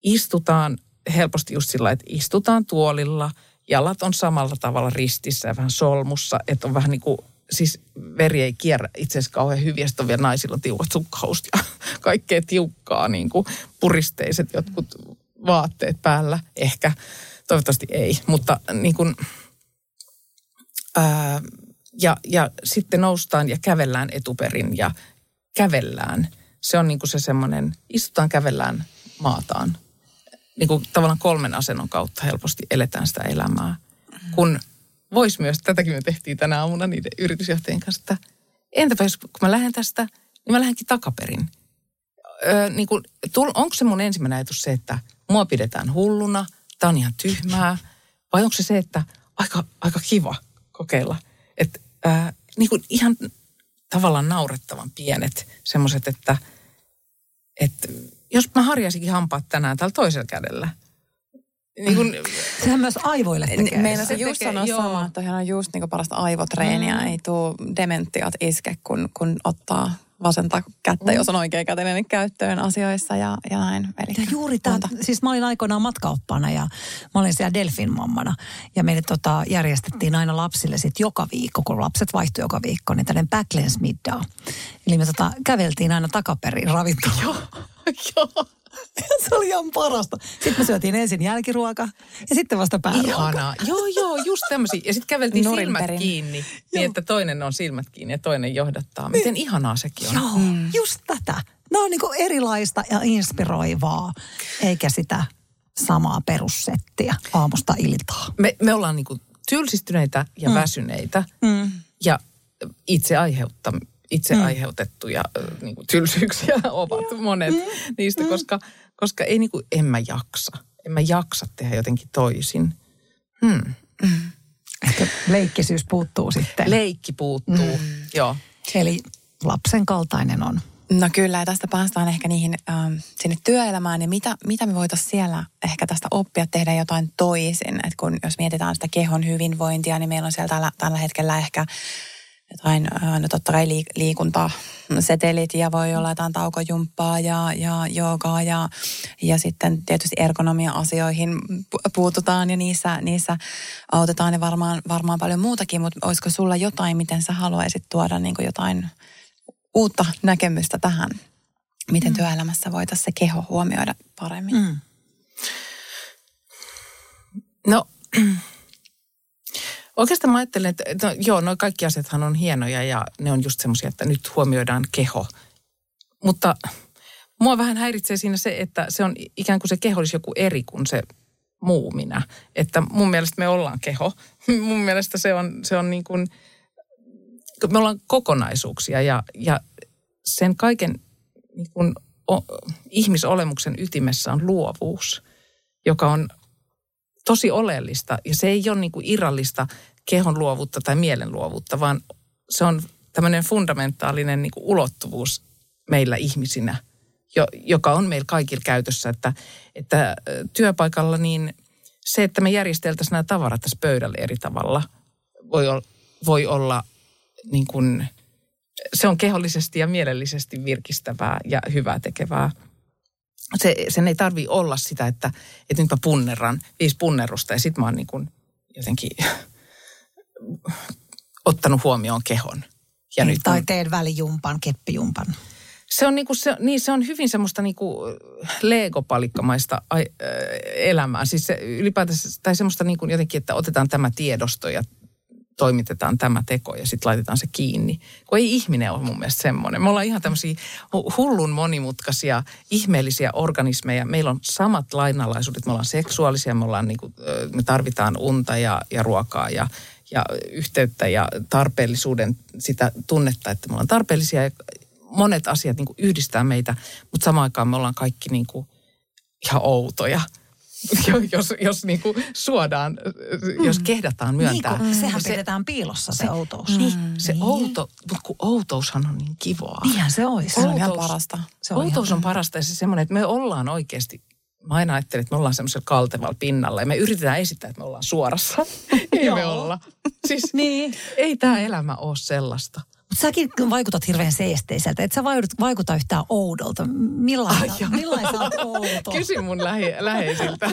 istutaan helposti just sillä, että istutaan tuolilla, jalat on samalla tavalla ristissä ja vähän solmussa, että on vähän niin kuin, siis veri ei kierrä itse asiassa kauhean hyvin, sitten on vielä naisilla tiukat sukkahousut ja *laughs* kaikkea tiukkaa, niin kuin puristeiset jotkut vaatteet päällä, ehkä, toivottavasti ei, mutta niin kuin, ää, ja, ja sitten noustaan ja kävellään etuperin ja kävellään. Se on niin kuin se semmoinen, istutaan, kävellään, maataan. Niin kuin tavallaan kolmen asennon kautta helposti eletään sitä elämää. Kun voisi myös, tätäkin me tehtiin tänä aamuna niiden yritysjohtajien kanssa, että entäpä jos kun mä lähden tästä, niin mä lähdenkin takaperin. Öö, niin tul, onko se mun ensimmäinen ajatus se, että mua pidetään hulluna, tää on ihan tyhmää, vai onko se se, että aika, aika kiva kokeilla. Että ää, niin kuin ihan tavallaan naurettavan pienet semmoiset, että, että jos mä harjaisinkin hampaat tänään tällä toisella kädellä. Niin kuin, *laughs* Sehän myös aivoille tekee. Meillä se just tekee, sanoa joo. sama, että on just niin parasta aivotreeniä. Mm. Ei tuu dementiat iske, kun, kun ottaa vasenta kättä, Mm. jos on oikea kätinen käyttöön asioissa ja, ja näin. Eli Ja juuri tämä, siis mä olin aikoinaan matkaoppaana ja mä olin siellä Delfin mammana. Ja meille tota, järjestettiin aina lapsille sit joka viikko, kun lapset vaihtui joka viikko, niin tällainen backlens middag. Eli me tota, käveltiin aina takaperin ravintolaan. *laughs* joo, joo. *laughs* Se oli ihan parasta. Sitten me syötiin ensin jälkiruoka ja sitten vasta pääruoka. Ihanaa. Joo, joo, just tämmöisiä. Ja sitten käveltiin Nurin silmät perin. kiinni, niin että toinen on silmät kiinni ja toinen johdattaa. Miten ihanaa sekin on. Joo, mm. just tätä. Ne on niinku erilaista ja inspiroivaa, eikä sitä samaa perussettiä aamusta iltaan. Me, me ollaan niinku tylsistyneitä ja mm. väsyneitä Mm. ja itse, aiheutta, itse mm. aiheutettuja äh, niinku tylsyyksiä *laughs* ovat monet niistä, koska, koska ei niinku, en mä jaksa. En mä jaksa tehdä jotenkin toisin. Hmm. Ehkä leikkisyys puuttuu sitten. Leikki puuttuu, mm. joo. Eli lapsen kaltainen on. No kyllä, ja tästä päästään ehkä niihin ähm, sinne työelämään ja mitä, mitä me voitaisiin siellä ehkä tästä oppia tehdä jotain toisin. Et kun jos mietitään sitä kehon hyvinvointia, niin meillä on siellä tällä, tällä hetkellä ehkä jotain, no totta kai liik- liikuntaa, setelit ja voi olla jotain taukojumppaa ja, ja joogaa ja, ja sitten tietysti ergonomia-asioihin pu- puututaan ja niissä, niissä autetaan ja varmaan, varmaan paljon muutakin, mutta olisiko sulla jotain, miten sä haluaisit tuoda niin kuin jotain uutta näkemystä tähän, miten mm. työelämässä voitaisiin se keho huomioida paremmin? Mm. No, *clears throat* oikeastaan mä ajattelen, että no, joo, no kaikki asiathan on hienoja ja ne on just semmoisia, että nyt huomioidaan keho. Mutta mua vähän häiritsee siinä se, että se on ikään kuin se keho olisi joku eri kuin se muu minä. Että mun mielestä me ollaan keho. *laughs* mun mielestä se on, se on niin kuin, me ollaan kokonaisuuksia ja, ja sen kaiken niin kuin, o, ihmisolemuksen ytimessä on luovuus, joka on tosi oleellista. Ja se ei ole niin kuin irrallista kehon luovuutta tai mielen luovuutta, vaan se on tämmöinen fundamentaalinen niin kuin ulottuvuus meillä ihmisinä, jo, joka on meillä kaikilla käytössä. Että, että työpaikalla niin se, että me järjesteltäisiin nämä tavarat tässä pöydällä eri tavalla, voi, ol, voi olla niin kuin, se on kehollisesti ja mielellisesti virkistävää ja hyvää tekevää se, sen ei tarvi olla sitä, että, että nyt mä punnerran viisi punnerusta ja sit mä oon niin kuin jotenkin *laughs* ottanut huomioon kehon. Ja nyt tai mun- teen välijumpan, keppijumpan. se on, niinku, se, niin, se on hyvin semmoista niinku legopalikkamaista ai, äh, elämää. Siis se ylipäätänsä, tai semmoista niinku jotenkin, että otetaan tämä tiedosto ja toimitetaan tämä teko ja sitten laitetaan se kiinni. Kun ei ihminen ole mun mielestä semmoinen. Me ollaan ihan tämmöisiä hu- hullun monimutkaisia, ihmeellisiä organismeja. Meillä on samat lainalaisuudet. Me ollaan seksuaalisia, me, ollaan niinku, me tarvitaan unta ja, ja ruokaa ja, ja yhteyttä ja tarpeellisuuden sitä tunnetta, että me ollaan tarpeellisia. Monet asiat niinku yhdistää meitä, mutta samaan aikaan me ollaan kaikki niinku ihan outoja. *laughs* Jo- jos, jos niinku suodaan, jos kehdataan myöntää. Niin, kun sehän se, pidetään piilossa se, outous. niin, se outo, mutta kun outoushan on niin kivaa. Niinhän se olisi. Se on ihan parasta. Se on Outous ihan- on parasta ja se semmoinen, että me ollaan oikeasti, mä aina ajattelen, että me ollaan semmoisella kaltevalla pinnalla ja me yritetään esittää, että me ollaan suorassa. *laughs* ei me olla. Siis Niin. ei tämä elämä ole sellaista. Mutta säkin vaikutat hirveän seesteiseltä. Et sä vaikuta, vaikuta yhtään oudolta. Millainen, Ai joo. millainen sä oot outo? *laughs* Kysy mun lähi, läheisiltä.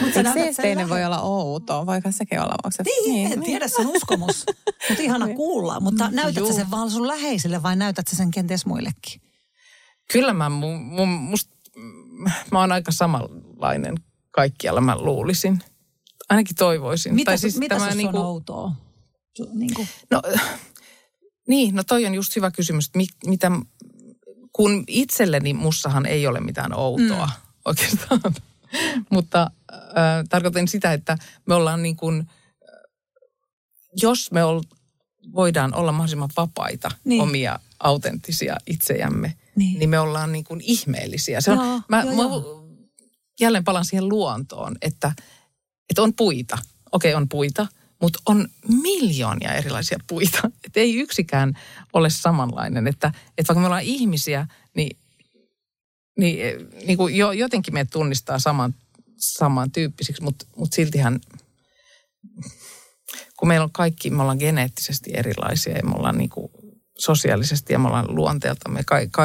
Mut Eikö seesteinen voi olla outoa? Voiko sekin olla? Onko se, Niin, en tiedä, se on uskomus. Mutta ihana kuulla. Mutta näytät sä Juu. sen vaan sun läheisille vai näytät sä sen kenties muillekin? Kyllä mä, mun, mun, must, mä oon aika samanlainen kaikkialla, mä luulisin. Ainakin toivoisin. Mitä, tai siis, mitä tämä sussa niinku- on outoa? Su- Niinku, No *sighs* niin, no toi on just hyvä kysymys, että mi, mitä, kun itselleni mussahan ei ole mitään outoa mm. *laughs* oikeastaan. Mutta äh, tarkoitan sitä, että me ollaan niin kuin, jos me ol, voidaan olla mahdollisimman vapaita, Niin. niin. omia autenttisia itsejämme, Niin. niin, niin me ollaan niin kuin ihmeellisiä. Se on, Joo, mä, joo, mä joo. jälleen palaan siihen luontoon, että, että on puita. Okei, on puita, mutta on miljoonia erilaisia puita. Että ei yksikään ole samanlainen. Että, että vaikka me ollaan ihmisiä, niin, niin, niin kuin jo, jotenkin me tunnistaa saman, samantyyppisiksi, mutta mut siltihän, kun meillä on kaikki, me ollaan geneettisesti erilaisia ja me ollaan niin kuin sosiaalisesti ja me ollaan luonteeltamme. Ka, ka,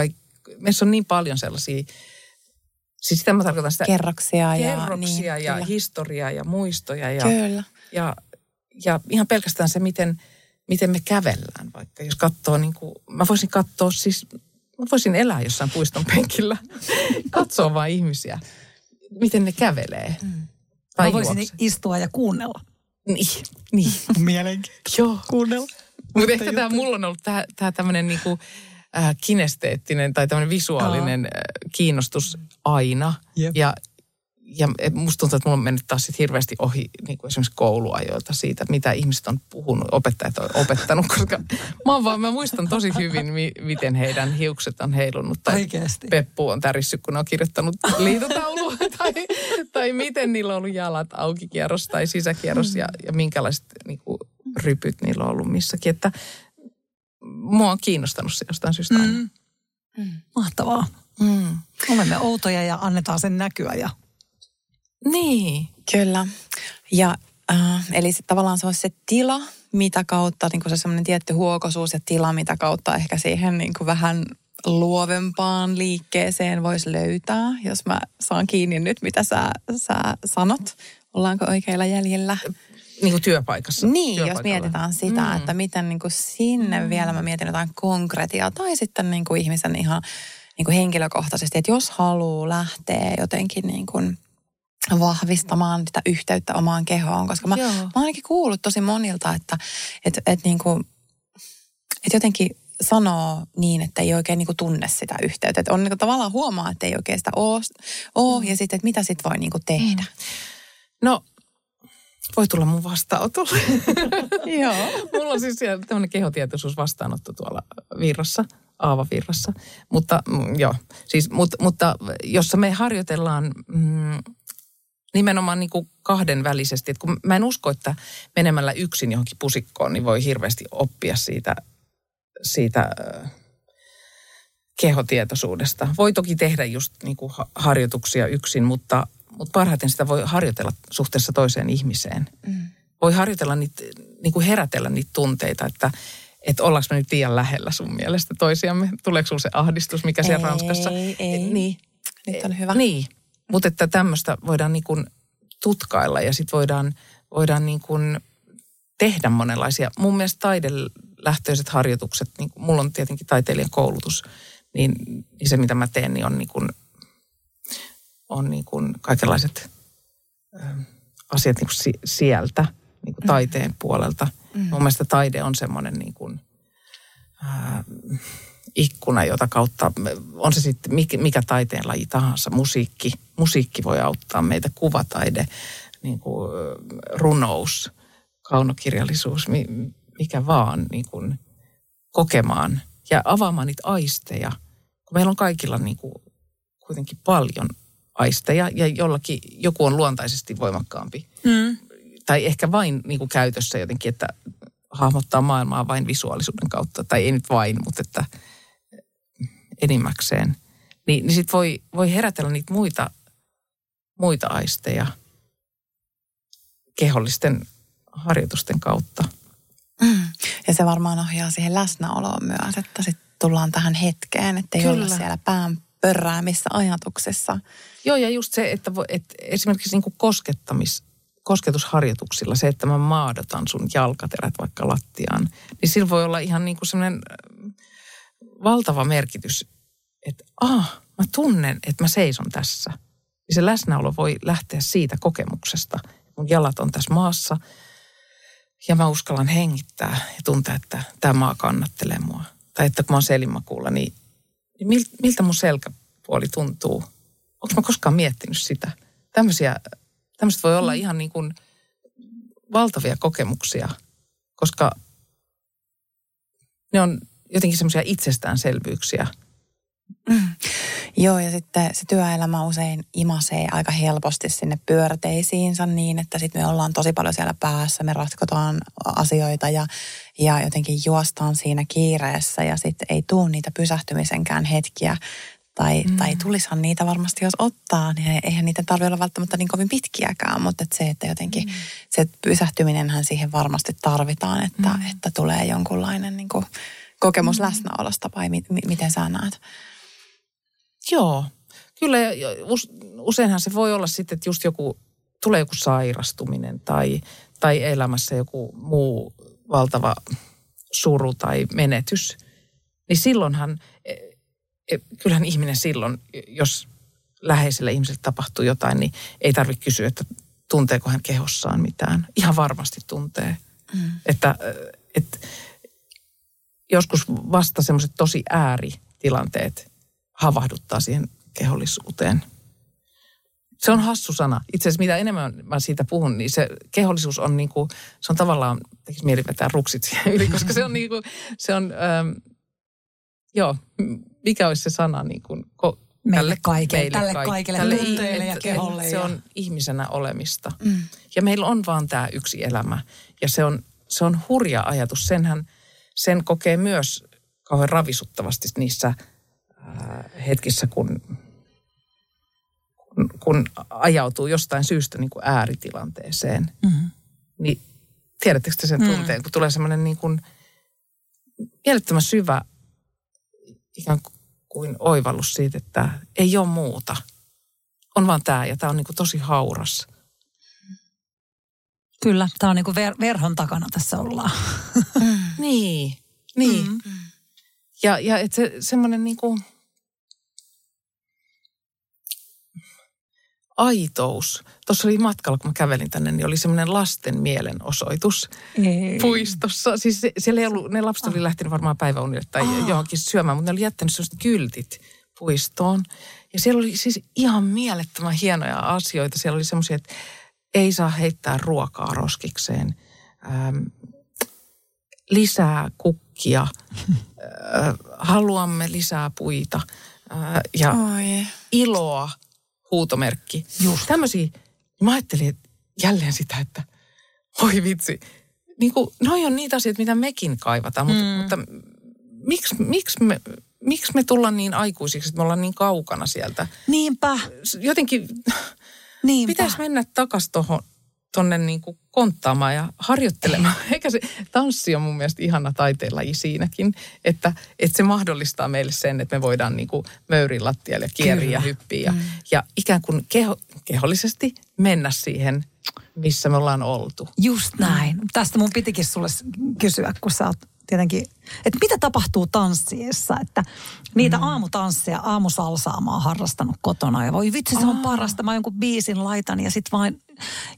meissä on niin paljon sellaisia, siis sitä mä tarkoitan sitä Kerroksia ja... kerroksia niin, ja kyllä. historiaa ja muistoja ja, Kyllä. ja, ja ihan pelkästään se, miten, miten me kävellään vaikka. Jos katsoo, niin kuin, mä voisin katsoa siis, mä voisin elää jossain puiston penkillä, *laughs* katsoa vaan ihmisiä, miten ne kävelee. Mm. Tai mä voisin juoksee. istua ja kuunnella. Niin, niin. *laughs* Mielenkiintoista. Joo. Kuunnella. Mutta ehkä tämä mulla on ollut tämä tämmöinen niinku, äh, kinesteettinen tai tämmöinen visuaalinen äh, kiinnostus aina. Jep. Ja, ja musta tuntuu, että mulla on mennyt taas sit hirveästi ohi niin kuin esimerkiksi kouluajoilta siitä, mitä ihmiset on puhunut, opettajat on opettanut, koska mä, vaan, mä muistan tosi hyvin, mi, miten heidän hiukset on heilunut. Tai Oikeesti? Peppu on tärissyt, kun ne on kirjoittanut liitotaulua, *laughs* tai, tai miten niillä on ollut jalat auki kierros tai sisäkierros ja, ja minkälaiset niin kuin, rypyt niillä on ollut missäkin. Että mua on kiinnostanut se jostain syystä aina. Mm. Mahtavaa. Mm. Olemme outoja ja annetaan sen näkyä ja Niin. Kyllä. Ja äh, eli se, tavallaan se olisi se tila, mitä kautta, niin kuin se semmoinen tietty huokosuus ja tila, mitä kautta ehkä siihen niin kuin vähän luovempaan liikkeeseen voisi löytää, jos mä saan kiinni nyt, mitä sä, sä sanot. Ollaanko oikeilla jäljellä? Niin kuin työpaikassa. Niin, jos mietitään sitä, mm. että miten niin kuin sinne mm. vielä mä mietin jotain konkretiaa tai sitten niin kuin ihmisen ihan niin kuin henkilökohtaisesti, että jos haluaa lähteä jotenkin niin kuin vahvistamaan sitä yhteyttä omaan kehoon, koska mä, Joo. mä oon ainakin kuullut tosi monilta, että et, et niin kuin, et jotenkin sanoo niin, että ei oikein niin kuin tunne sitä yhteyttä. Että on niin kuin tavallaan huomaa, että ei oikein sitä ole, ole ja sitten, että mitä sit voi niin kuin tehdä. No, voi tulla mun vastaanotolle. *laughs* Joo. Mulla on siis siellä tämmöinen kehotietoisuus vastaanotto tuolla Virrassa, Aava Virrassa. Mutta mm, joo, siis, mut, mutta jossa me harjoitellaan mm, nimenomaan niin kuin kahden välisesti. Et kun mä en usko, että menemällä yksin johonkin pusikkoon, niin voi hirveästi oppia siitä, siitä kehotietoisuudesta. Voi toki tehdä just niin kuin ha- harjoituksia yksin, mutta, mutta parhaiten sitä voi harjoitella suhteessa toiseen ihmiseen. Mm. Voi harjoitella niitä, niin kuin herätellä niitä tunteita, että, että ollaanko me nyt liian lähellä sun mielestä toisiamme? Tuleeko sulla se ahdistus, mikä siellä Ei, Ranskassa? ei. Niin. Nyt on hyvä. Niin, mutta että tämmöistä voidaan niin kuin tutkailla ja sitten voidaan, voidaan niin kuin tehdä monenlaisia. Mun mielestä taidelähtöiset harjoitukset, niin kuin, mulla on tietenkin taiteilijan koulutus, niin, niin se mitä mä teen, niin on niin kuin, on niin kuin kaikenlaiset ö, asiat niin kuin si, sieltä, niin kuin taiteen puolelta. Mm. Mun mielestä taide on semmoinen niin kuin, ää, ikkuna, jota kautta, on se sitten mikä, mikä taiteen laji tahansa, musiikki. Musiikki voi auttaa meitä, kuvataide, niin kuin, runous, kaunokirjallisuus, mi, mikä vaan niin kuin, kokemaan ja avaamaan niitä aisteja. Kun meillä on kaikilla niin kuin, kuitenkin paljon aisteja ja jollakin joku on luontaisesti voimakkaampi. Mm. Tai ehkä vain niin kuin käytössä jotenkin, että hahmottaa maailmaa vain visuaalisuuden kautta. Tai ei nyt vain, mutta että enimmäkseen. Niin, niin sitten voi, voi herätellä niitä muita, muita aisteja kehollisten harjoitusten kautta. Mm. Ja se varmaan ohjaa siihen läsnäoloon myös, että sitten tullaan tähän hetkeen, että ei olla siellä pään pörräämissä ajatuksissa. Joo, ja just se, että, vo, että esimerkiksi niin koskettamis, kosketusharjoituksilla, se, että mä maadotan sun jalkaterät vaikka lattiaan, niin sillä voi olla ihan niin kuin semmoinen äh, valtava merkitys, että ah, mä tunnen, että mä seison tässä. Ja se läsnäolo voi lähteä siitä kokemuksesta. Mun jalat on tässä maassa ja mä uskallan hengittää ja tuntea, että tämä maa kannattelee mua. Tai että kun mä oon selinmakuulla, niin, niin mil, miltä mun selkäpuoli tuntuu? Onko mä koskaan miettinyt sitä? Tämmöisiä, tämmöiset voi olla ihan niin kuin valtavia kokemuksia, koska ne on jotenkin semmoisia itsestäänselvyyksiä. Mm. Joo, ja sitten se työelämä usein imasee aika helposti sinne pyörteisiinsä niin, että sitten me ollaan tosi paljon siellä päässä, me ratkotaan asioita ja, ja jotenkin juostaan siinä kiireessä ja sitten ei tuu niitä pysähtymisenkään hetkiä. Tai, mm. tai tulishan niitä varmasti, jos ottaa, niin eihän niitä tarvitse olla välttämättä niin kovin pitkiäkään, mutta et se, että jotenkin mm. se pysähtyminenhän siihen varmasti tarvitaan, että, mm. että tulee jonkunlainen niin kuin kokemus mm. läsnäolosta vai mi, mi, miten sä näet? Joo, kyllä useinhan se voi olla sitten, että just joku, tulee joku sairastuminen tai, tai elämässä joku muu valtava suru tai menetys. Niin silloinhan, e, e, kyllähän ihminen silloin, jos läheiselle ihmiselle tapahtuu jotain, niin ei tarvitse kysyä, että tunteeko hän kehossaan mitään. Ihan varmasti tuntee. Mm. Että, et, joskus vasta semmoiset tosi ääritilanteet havahduttaa siihen kehollisuuteen. Se on hassu sana. Itse asiassa mitä enemmän mä siitä puhun, niin se kehollisuus on niin kuin, se on tavallaan, tekisi mieli vetää ruksit siihen yli, koska se on niin kuin, se on, ähm, joo, mikä olisi se sana niin kuin, ko, meille kaikille, tälle kaikille, tälle tunteille ja keholle. Se on ihmisenä olemista. Mm. Ja meillä on vaan tämä yksi elämä. Ja se on, se on hurja ajatus. Senhän, sen kokee myös kauhean ravisuttavasti niissä hetkissä, kun, kun, kun ajautuu jostain syystä niin kuin ääritilanteeseen. Mm-hmm. Niin tiedättekö te sen mm. tunteen, kun tulee semmoinen niin kuin mielettömän syvä ikään kuin oivallus siitä, että ei ole muuta. On vaan tämä ja tämä on niin kuin tosi hauras. Kyllä, tämä on niin kuin ver- verhon takana tässä ollaan. *laughs* Mm. niin, niin. Mm. Ja, ja että se semmoinen niin kuin aitous. Tuossa oli matkalla, kun mä kävelin tänne, niin oli semmoinen lasten mielenosoitus ei. puistossa. Siis siellä ei ollut, ne lapset oli ah. lähtenyt varmaan päiväunille tai oh. johonkin syömään, mutta ne oli jättänyt sellaiset kyltit puistoon. Ja siellä oli siis ihan mielettömän hienoja asioita. Siellä oli semmoisia, että ei saa heittää ruokaa roskikseen. Ähm, lisää kukkia. haluamme lisää puita. Ja Oi. iloa huutomerkki. Just. Tämmöisiä, mä ajattelin että jälleen sitä, että voi vitsi. Niin kuin, noi on niitä asioita, mitä mekin kaivataan, mutta, mm. mutta miksi, miksi, me, miksi me tullaan niin aikuisiksi, että me ollaan niin kaukana sieltä? Niinpä. Jotenkin Niinpä. pitäisi mennä takaisin tuohon tonne niin kuin konttaamaan ja harjoittelemaan. Eikä se tanssi on mun mielestä ihana taiteenlaji siinäkin, että, että se mahdollistaa meille sen, että me voidaan niin kuin möyrin lattialle ja hyppiä ja, mm. ja ikään kuin keho, kehollisesti mennä siihen, missä me ollaan oltu. Just näin. Tästä mun pitikin sulle kysyä, kun sä oot tietenkin, että mitä tapahtuu tanssiessa, että niitä mm. aamutansseja, aamusalsaa mä oon harrastanut kotona ja voi vitsi se on parasta, mä jonkun biisin laitan ja sit vain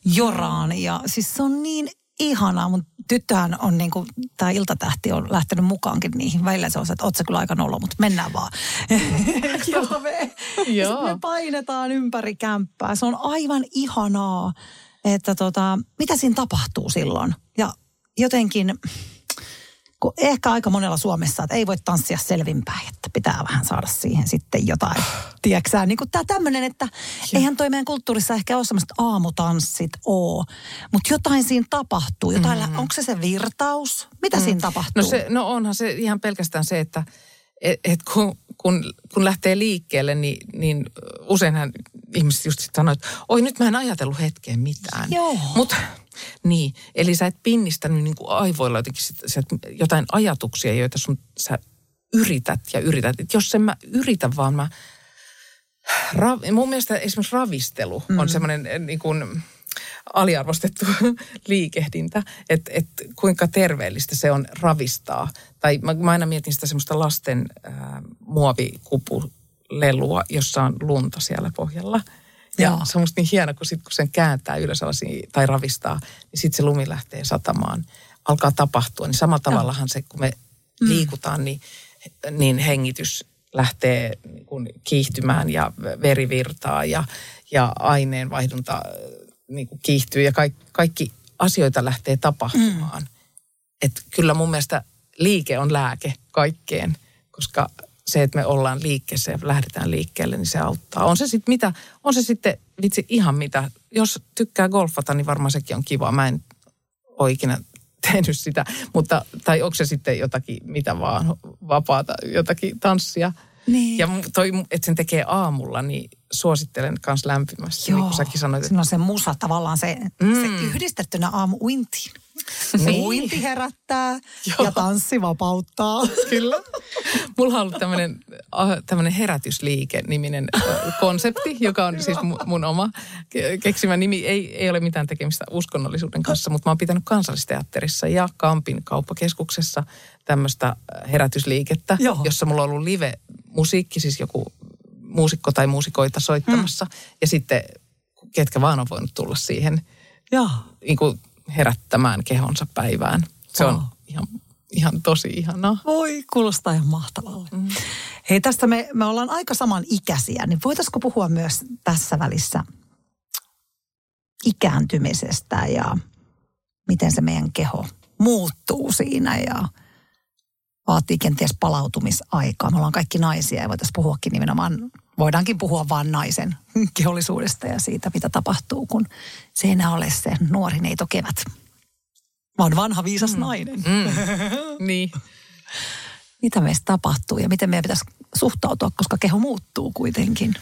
joraan ja siis se on niin ihanaa. Mun tyttöhän on niin kuin, tämä iltatähti on lähtenyt mukaankin niihin. Välillä se on se, että oot kyllä aika nolo, mutta mennään vaan. *laughs* Joo. me, Joo. me painetaan ympäri kämppää. Se on aivan ihanaa, että tota, mitä siinä tapahtuu silloin. Ja jotenkin kun ehkä aika monella Suomessa, että ei voi tanssia selvinpäin, että pitää vähän saada siihen sitten jotain, tieksää. Niin kuin tämä tämmöinen, että ja. eihän toi meidän kulttuurissa ehkä ole semmoista aamutanssit oo, mutta jotain siinä tapahtuu. Jotain, mm. Onko se se virtaus? Mitä mm. siinä tapahtuu? No, se, no onhan se ihan pelkästään se, että et, et kun, kun, kun lähtee liikkeelle, niin, niin useinhan ihmiset just sanoivat, että oi nyt mä en ajatellut hetkeen mitään. Joo. Mutta niin, eli sä et pinnistänyt niin kuin aivoilla jotenkin sit, sit jotain ajatuksia, joita sun sä yrität ja yrität. Et jos en mä yritä, vaan mä... Ra, mun mielestä esimerkiksi ravistelu mm. on semmoinen eh, niin kuin, aliarvostettu *laughs* liikehdintä, että et kuinka terveellistä se on ravistaa. Tai mä, mä aina mietin sitä semmoista lasten äh, muovikupulelua, jossa on lunta siellä pohjalla – ja Joo. se on musta niin hieno, kun, sit, kun sen kääntää ylös tai ravistaa, niin sitten se lumi lähtee satamaan. Alkaa tapahtua. Niin samalla tavallahan se, kun me mm. liikutaan, niin, niin hengitys lähtee niin kuin kiihtymään ja verivirtaa ja, ja aineenvaihdunta niin kuin kiihtyy ja kaikki, kaikki asioita lähtee tapahtumaan. Mm. Että kyllä mun mielestä liike on lääke kaikkeen, koska se, että me ollaan liikkeessä ja lähdetään liikkeelle, niin se auttaa. On se sitten mitä, on se sitten vitsi ihan mitä. Jos tykkää golfata, niin varmaan sekin on kiva. Mä en ole ikinä *laughs* tehnyt sitä, mutta, tai onko se sitten jotakin mitä vaan, vapaata, jotakin tanssia. Niin. Ja toi, että sen tekee aamulla, niin suosittelen myös lämpimästi, Joo. niin kuin säkin sanoit. Että... No se musa tavallaan se, mm. se yhdistettynä aamu uintiin. Niin. Uinti herättää Joo. ja tanssi vapauttaa. Kyllä. Mulla on ollut tämmöinen, äh, tämmöinen herätysliike-niminen äh, konsepti, joka on siis mun oma keksimä nimi. Ei, ei ole mitään tekemistä uskonnollisuuden kanssa, mutta mä oon pitänyt kansallisteatterissa ja Kampin kauppakeskuksessa tämmöistä herätysliikettä, Joo. jossa mulla on ollut live-musiikki, siis joku muusikko tai muusikoita soittamassa. Hmm. Ja sitten ketkä vaan on voinut tulla siihen. Joo. Niin kuin herättämään kehonsa päivään. Se on oh. ihan, ihan tosi ihanaa. Voi, kuulostaa ihan mahtavalle. Mm. Hei, tästä me, me ollaan aika saman ikäisiä, niin voitaisiko puhua myös tässä välissä ikääntymisestä ja miten se meidän keho muuttuu siinä ja vaatii kenties palautumisaikaa. Me ollaan kaikki naisia ja voitaisiin puhuakin nimenomaan, voidaankin puhua vain naisen *laughs* kehollisuudesta ja siitä, mitä tapahtuu, kun se ei enää ole se nuori neito kevät, vaan vanha viisas mm. nainen. Mm. *laughs* niin. Mitä meistä tapahtuu ja miten meidän pitäisi suhtautua, koska keho muuttuu kuitenkin.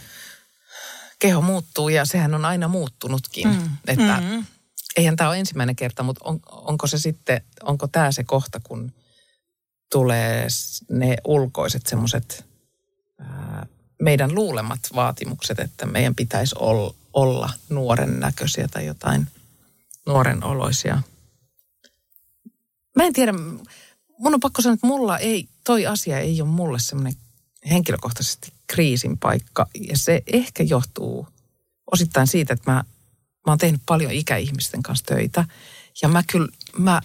Keho muuttuu ja sehän on aina muuttunutkin. Mm. Että mm-hmm. eihän tämä ole ensimmäinen kerta, mutta on, onko se sitten, onko tämä se kohta, kun tulee ne ulkoiset semmoiset meidän luulemat vaatimukset, että meidän pitäisi olla nuoren näköisiä tai jotain nuoren oloisia. Mä en tiedä, mun on pakko sanoa, että mulla ei, toi asia ei ole mulle semmoinen henkilökohtaisesti kriisin paikka. Ja se ehkä johtuu osittain siitä, että mä, mä oon tehnyt paljon ikäihmisten kanssa töitä. Ja mä kyllä, mä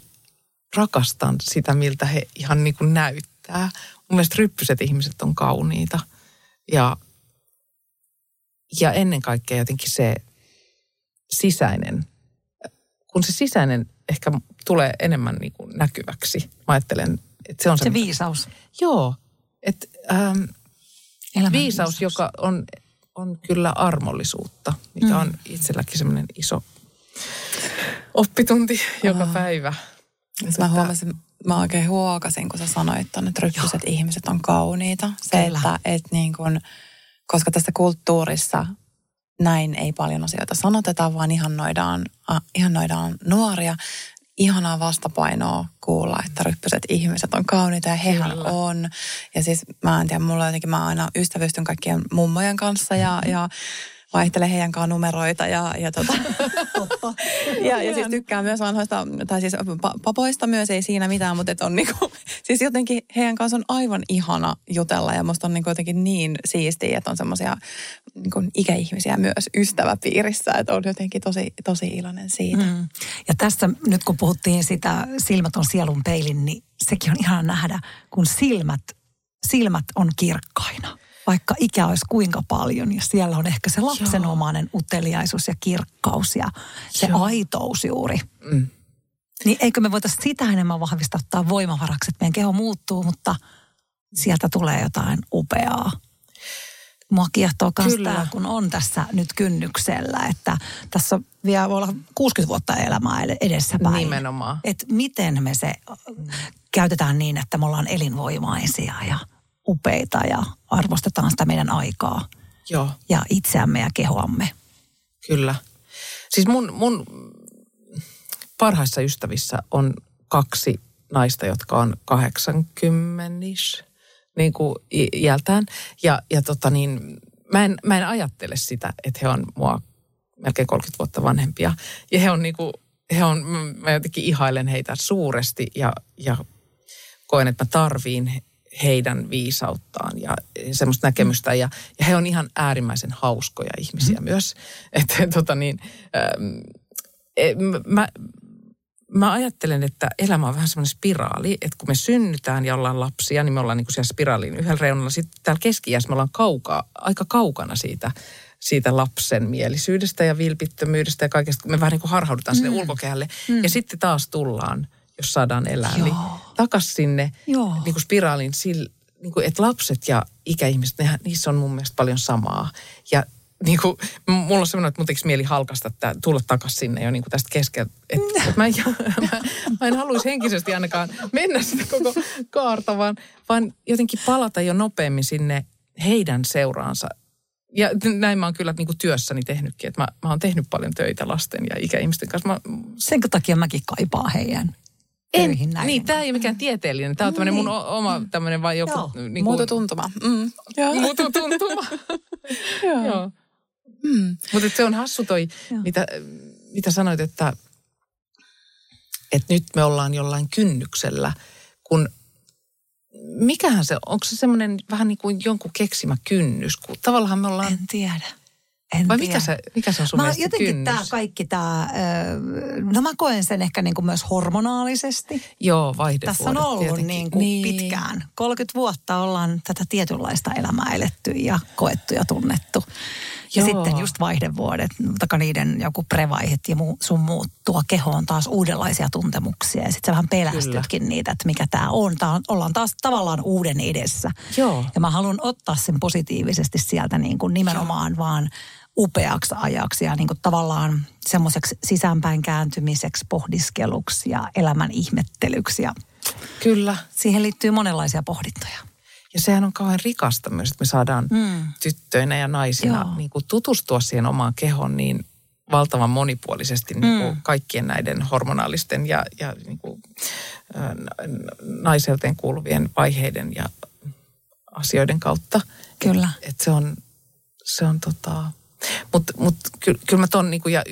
rakastan sitä, miltä he ihan niin kuin näyttää. Mun mielestä ryppyset ihmiset on kauniita. Ja, ja ennen kaikkea jotenkin se sisäinen, kun se sisäinen ehkä tulee enemmän niin kuin näkyväksi. Mä ajattelen, että se on se... Se viisaus. Joo. Että ähm, viisaus, viisaus, joka on, on kyllä armollisuutta, mikä mm. on itselläkin semmoinen iso oppitunti joka oh. Päivä. Mä huomasin, mä oikein huokasin, kun sä sanoit että ryppyset Joo. ihmiset on kauniita. Se, Kyllä. että et niin kun, koska tässä kulttuurissa näin ei paljon asioita sanoteta, vaan ihannoidaan, ihannoidaan nuoria. Ihanaa vastapainoa kuulla, että ryppyset ihmiset on kauniita ja hehän Kyllä. on. Ja siis mä en tiedä, mulla jotenkin mä aina ystävystyn kaikkien mummojen kanssa ja, mm-hmm. ja vaihtelee heidän kanssa numeroita ja, ja, tota, ja, ja siis tykkää myös vanhoista, tai siis papoista myös, ei siinä mitään, mutta et on niinku, *laughs* siis jotenkin heidän kanssa on aivan ihana jutella ja musta on niinku jotenkin niin siistiä, että on semmoisia niinku ikäihmisiä myös ystäväpiirissä, että on jotenkin tosi, tosi iloinen siitä. Mm. Ja tässä nyt kun puhuttiin sitä silmät on sielun peilin, niin sekin on ihana nähdä, kun silmät, silmät on kirkkaina vaikka ikä olisi kuinka paljon ja siellä on ehkä se lapsenomainen Joo. uteliaisuus ja kirkkaus ja se Joo. aitous juuri. Mm. Niin eikö me voitaisiin sitä enemmän vahvistaa ottaa voimavaraksi, että meidän keho muuttuu, mutta sieltä tulee jotain upeaa. Mua kiehtoo myös tämä, kun on tässä nyt kynnyksellä, että tässä vielä voi olla 60 vuotta elämää edessäpäin. Nimenomaan. Että miten me se käytetään niin, että me ollaan elinvoimaisia ja – upeita ja arvostetaan sitä meidän aikaa. Joo. Ja itseämme ja kehoamme. Kyllä. Siis mun, mun parhaissa ystävissä on kaksi naista, jotka on 80 niin kuin iältään. Ja, ja tota niin, mä en, mä en ajattele sitä, että he on mua melkein 30 vuotta vanhempia. Ja he on niin kuin, he on, mä jotenkin ihailen heitä suuresti ja, ja koen, että mä tarviin heidän viisauttaan ja semmoista näkemystä. Ja, ja he on ihan äärimmäisen hauskoja ihmisiä mm. myös. *laughs* Että tota niin, ähm, e, mä, mä ajattelen, että elämä on vähän semmoinen spiraali, että kun me synnytään ja ollaan lapsia, niin me ollaan niin kuin siellä spiraalin yhdellä reunalla. Sitten täällä keski me ollaan kaukaa, aika kaukana siitä, siitä lapsen mielisyydestä ja vilpittömyydestä ja kaikesta, kun me vähän niin kuin harhaudutaan mm. sinne ulkokehälle. Mm. Ja sitten taas tullaan jos saadaan elää, niin Joo. niin takas sinne Joo. Niin kuin spiraalin, niin kuin, että lapset ja ikäihmiset, nehän, niissä on mun mielestä paljon samaa. Ja niin kuin, mulla on semmoinen, että mun mieli halkasta että tulla takaisin sinne jo niin kuin tästä keskeltä. Että, että mä, en, *laughs* mä, mä en haluaisi henkisesti ainakaan mennä sitä koko kaarta, vaan, vaan jotenkin palata jo nopeammin sinne heidän seuraansa. Ja näin mä oon kyllä niin kuin työssäni tehnytkin, että mä, mä oon tehnyt paljon töitä lasten ja ikäihmisten kanssa. Mä, Sen takia mäkin kaipaan heidän en, näin. Niin, tämä ei ole mikään tieteellinen. Tämä on tämmöinen mun niin. oma tämmöinen vai joku... Joo. Niin kuin, Muototuntuma. Mm. Muototuntuma. *laughs* Joo. Joo. Mm. Mutta se on hassu toi, mitä, mitä sanoit, että, että nyt me ollaan jollain kynnyksellä, kun mikähän se, onko se semmoinen vähän niin kuin jonkun keksimä kynnys, kun tavallaan me ollaan... En tiedä. En Vai tiedä. mikä se, mikä se on sun Mä jotenkin kynnys? tämä kaikki tämä, no mä koen sen ehkä niin kuin myös hormonaalisesti. Joo, vaihdevuodet Tässä on ollut tietenkin. niin kuin niin. pitkään. 30 vuotta ollaan tätä tietynlaista elämää eletty ja koettu ja tunnettu. Ja Joo. sitten just vaihdevuodet, taka niiden joku prevaihet ja muu, sun muut tuo kehoon taas uudenlaisia tuntemuksia. Ja sitten sä vähän pelästytkin niitä, että mikä tämä on. Tää on. Ollaan taas tavallaan uuden edessä. Joo. Ja mä haluan ottaa sen positiivisesti sieltä niin kuin nimenomaan Joo. vaan upeaksi ajaksi ja niin kuin tavallaan semmoiseksi sisäänpäin kääntymiseksi, pohdiskeluksi ja elämän ihmettelyksi. Ja Kyllä. siihen liittyy monenlaisia pohdintoja. Ja sehän on kauhean rikasta myös, että me saadaan Mm. tyttöinä ja naisina Joo. niin kuin tutustua siihen omaan kehoon niin valtavan monipuolisesti niin kuin Mm. kaikkien näiden hormonaalisten ja, ja niin kuin, ä, kuuluvien vaiheiden ja asioiden kautta. Kyllä. Et, et se on, se on tota, mutta mut, kyllä, kyllä mä ton niin kuin, ja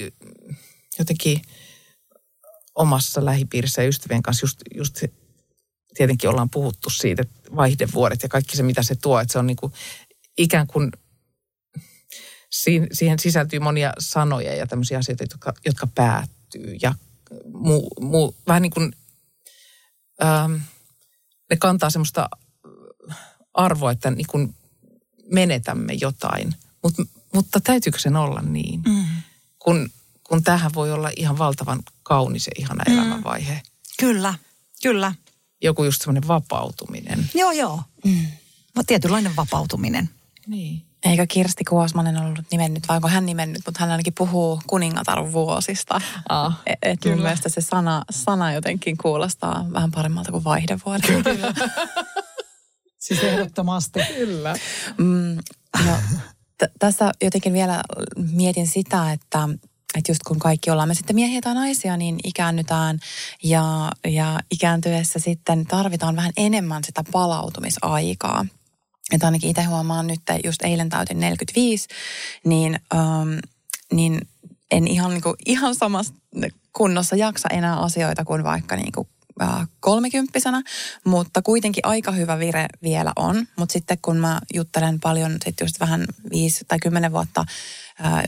jotenkin omassa lähipiirissä ja ystävien kanssa just, just tietenkin ollaan puhuttu siitä, että vaihdevuodet ja kaikki se, mitä se tuo, että se on niin kuin ikään kuin siihen, sisältyy monia sanoja ja tämmöisiä asioita, jotka, jotka päättyy ja muu, muu, vähän niin kuin ähm, ne kantaa semmoista arvoa, että niin kuin menetämme jotain. Mut, mutta täytyykö sen olla niin? Mm. Kun, kun tämähän voi olla ihan valtavan kaunis ja ihana Mm. elämänvaihe. Kyllä, kyllä. Joku just semmoinen vapautuminen. Joo, joo. Mm. Tietynlainen vapautuminen. Niin. Eikö Kirsti Kuosmanen ollut nimennyt, vai onko hän nimennyt, mutta hän ainakin puhuu kuningatar vuosista. Ah, Et, et mun mielestä se sana, sana jotenkin kuulostaa vähän paremmalta kuin vaihdevuodet. *laughs* Siis ehdottomasti. Kyllä. Mm, no, t- tässä jotenkin vielä mietin sitä, että, että just kun kaikki ollaan me sitten miehiä tai naisia, niin ikäännytään ja, ja ikääntyessä sitten tarvitaan vähän enemmän sitä palautumisaikaa. Että ainakin itse huomaan nyt, että just eilen täytin 45, niin, ähm, niin en ihan, niin kuin, ihan samassa kunnossa jaksa enää asioita kuin vaikka niin kuin, äh, kolmekymppisenä, mutta kuitenkin aika hyvä vire vielä on. Mutta sitten kun mä juttelen paljon sit just vähän viisi tai kymmenen vuotta äh,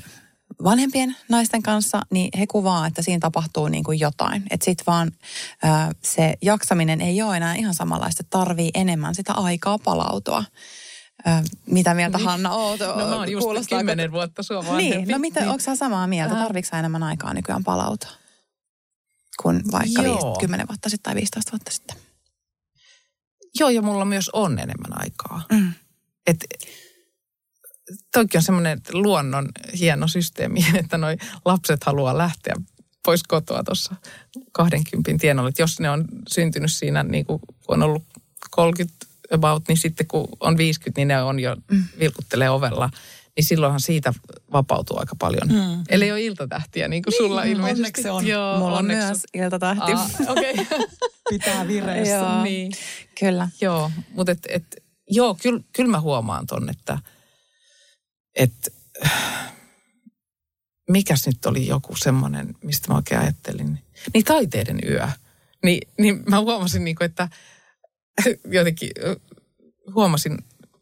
vanhempien naisten kanssa, niin he kuvaa, että siinä tapahtuu niin kuin jotain. Että sitten vaan äh, se jaksaminen ei ole enää ihan samanlaista, tarvii enemmän sitä aikaa palautua. Äh, mitä mieltä Hanna oot? No mä oon just kymmenen vuotta sua vanhempi. Niin, no mitä, onko sä samaa mieltä? Sä enemmän aikaa nykyään palautua? Kuin vaikka Joo. viis, 10 vuotta sitten tai 15 vuotta sitten. Joo, ja mulla myös on enemmän aikaa. Mm. Et, toikin on semmoinen luonnon hieno systeemi, *laughs* että noi lapset haluaa lähteä pois kotoa tuossa 20 tienolla. Jos ne on syntynyt siinä, niin kuin, kun on ollut 30 about, niin sitten kun on 50, niin ne on jo Mm. vilkuttelee ovella. Niin silloinhan siitä vapautuu aika paljon. Mm. Eli ole iltatähtiä, niin kuin sulla Niin, ilmeisesti. onneksi on. Joo, Mulla on onneksi myös iltatähti. Ah, okei. Okay. *laughs* Pitää vireessä. Joo. niin. Kyllä. Joo, mutta et, et, joo, kyllä kyl mä huomaan ton, että et, *sighs* mikäs nyt oli joku semmoinen, mistä mä oikein ajattelin. Niin taiteiden yö. Ni, niin mä huomasin, niin kuin, että *laughs* jotenkin huomasin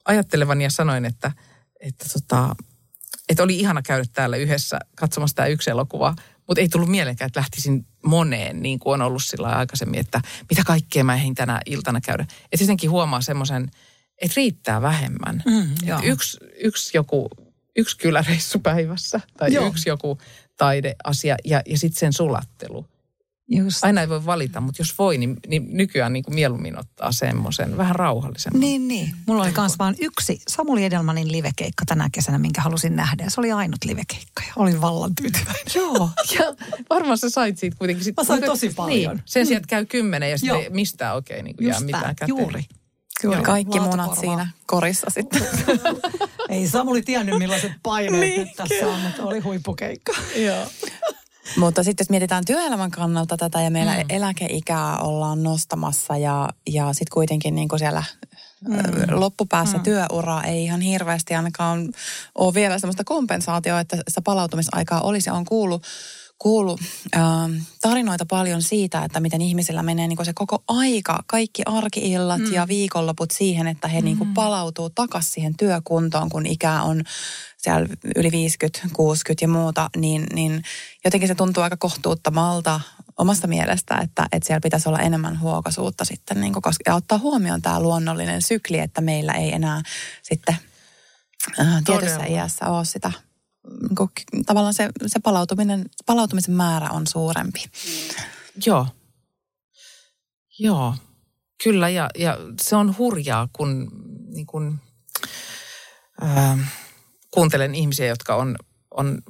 ajattelevani ja sanoin, että, että, tota, että oli ihana käydä täällä yhdessä katsomassa tämä yksi elokuva, mutta ei tullut mieleenkään, että lähtisin moneen, niin kuin on ollut sillä aikaisemmin, että mitä kaikkea mä ehdin tänä iltana käydä. Että jotenkin huomaa semmoisen, että riittää vähemmän. Mm, että yksi, yksi joku, yksi kyläreissu päivässä tai Joo. yksi joku taideasia ja, ja sitten sen sulattelu. Just. Aina ei voi valita, mutta jos voi, niin, niin nykyään niin kuin mieluummin ottaa semmoisen vähän rauhallisemman. Niin, niin. Mulla oli myös vain yksi Samuli Edelmanin livekeikka tänä kesänä, minkä halusin nähdä. Ja se oli ainut livekeikka ja olin vallan tyytyväinen. Joo, ja varmaan sä sait siitä kuitenkin. Sit, Mä sain tosi paljon. Niin, sen sijaan, että käy kymmenen ja sitten mistään oikein niin kuin jää mitään tää, käteen. juuri. Kyllä. Kaikki munat siinä korissa sitten. *laughs* Ei Samuli tiennyt millaiset paineet nyt tässä on, mutta oli huippukeikka. *laughs* Joo. Mutta sitten jos mietitään työelämän kannalta tätä ja meillä mm. eläkeikää ollaan nostamassa ja, ja sitten kuitenkin niin kuin siellä mm. loppupäässä mm. työuraa ei ihan hirveästi ainakaan ole vielä sellaista kompensaatioa, että sitä palautumisaikaa olisi. On kuullut, kuullut äh, tarinoita paljon siitä, että miten ihmisillä menee niin se koko aika, kaikki arkiillat mm. ja viikonloput siihen, että he mm. niin palautuu takaisin siihen työkuntoon, kun ikä on siellä yli 50, 60 ja muuta, niin, niin jotenkin se tuntuu aika kohtuuttomalta omasta mielestä, että, että siellä pitäisi olla enemmän huokaisuutta sitten niin koska, ja ottaa huomioon tämä luonnollinen sykli, että meillä ei enää sitten äh, tietyssä iässä ole sitä niin kuin, tavallaan se, se palautuminen, palautumisen määrä on suurempi. Joo. Joo, kyllä ja, ja se on hurjaa, kun niin kun, äh, kuuntelen ihmisiä, jotka on, on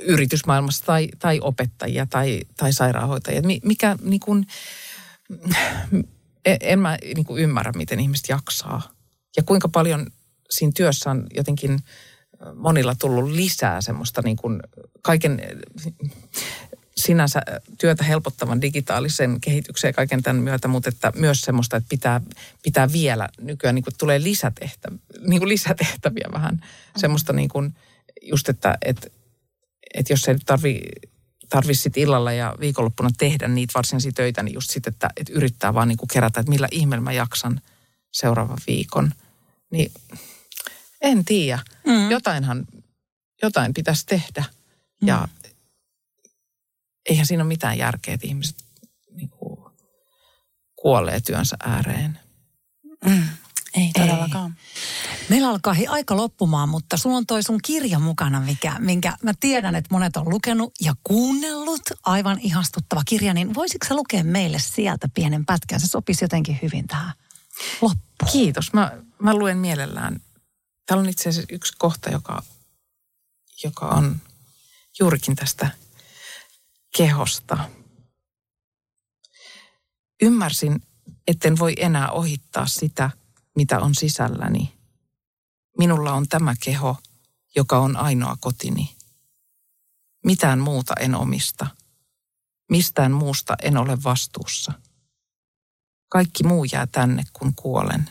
yritysmaailmassa tai, tai opettajia tai, tai sairaanhoitajia. Mikä niin kun, en mä niin kun ymmärrä, miten ihmiset jaksaa. Ja kuinka paljon siinä työssä on jotenkin monilla tullut lisää semmoista niin kuin kaiken sinänsä työtä helpottavan digitaalisen kehityksen ja kaiken tämän myötä, mutta että myös semmoista, että pitää, pitää vielä nykyään niin kuin tulee lisätehtäviä, niin kuin lisätehtäviä vähän. Mm. Semmoista niin kuin just, että, että, että jos ei tarvi tarvi illalla ja viikonloppuna tehdä niitä varsinaisia töitä, niin just sitten, että, että yrittää vaan niin kuin kerätä, että millä ihmeellä mä jaksan seuraavan viikon. Niin en tiedä. Mm. Jotainhan, jotain pitäisi tehdä. Mm. Ja eihän siinä ole mitään järkeä, että ihmiset niin kuin, kuolee työnsä ääreen. Mm. Ei todellakaan. Ei. Meillä alkaa aika loppumaan, mutta sulla on toi sun kirja mukana, mikä, minkä mä tiedän, että monet on lukenut ja kuunnellut. Aivan ihastuttava kirja, niin voisitko sä lukea meille sieltä pienen pätkän? Se sopisi jotenkin hyvin tähän loppuun. Kiitos. Mä, mä luen mielellään. Täällä on itse asiassa yksi kohta, joka, joka on juurikin tästä kehosta. Ymmärsin, etten voi enää ohittaa sitä, mitä on sisälläni. Minulla on tämä keho, joka on ainoa kotini. Mitään muuta en omista. Mistään muusta en ole vastuussa. Kaikki muu jää tänne, kun kuolen.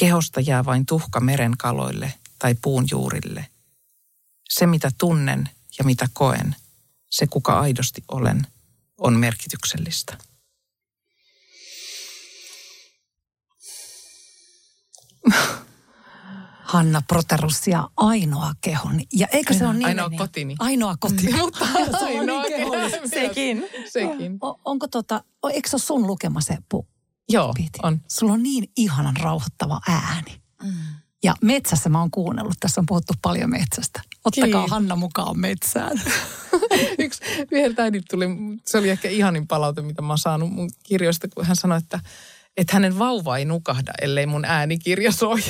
Kehosta jää vain tuhka meren kaloille tai puun juurille. Se, mitä tunnen ja mitä koen – se kuka aidosti olen, on merkityksellistä. Hanna Proterus ja ainoa kehon. Ja eikö se ole niin? Ainoa kotini. Ainoa kotini. Mutta *laughs* ainoa niin kehon. Sekin. Sekin. O, onko tota, eikö se ole sun lukema se pu? Joo, on. Sulla on niin ihanan rauhoittava ääni. Mm. Ja metsässä mä oon kuunnellut, tässä on puhuttu paljon metsästä. Ottakaa Kiin. Hanna mukaan metsään. *laughs* Yksi vihertäidit tuli, se oli ehkä ihanin palaute, mitä mä oon saanut mun kirjoista, kun hän sanoi, että, että hänen vauva ei nukahda, ellei mun äänikirja soi.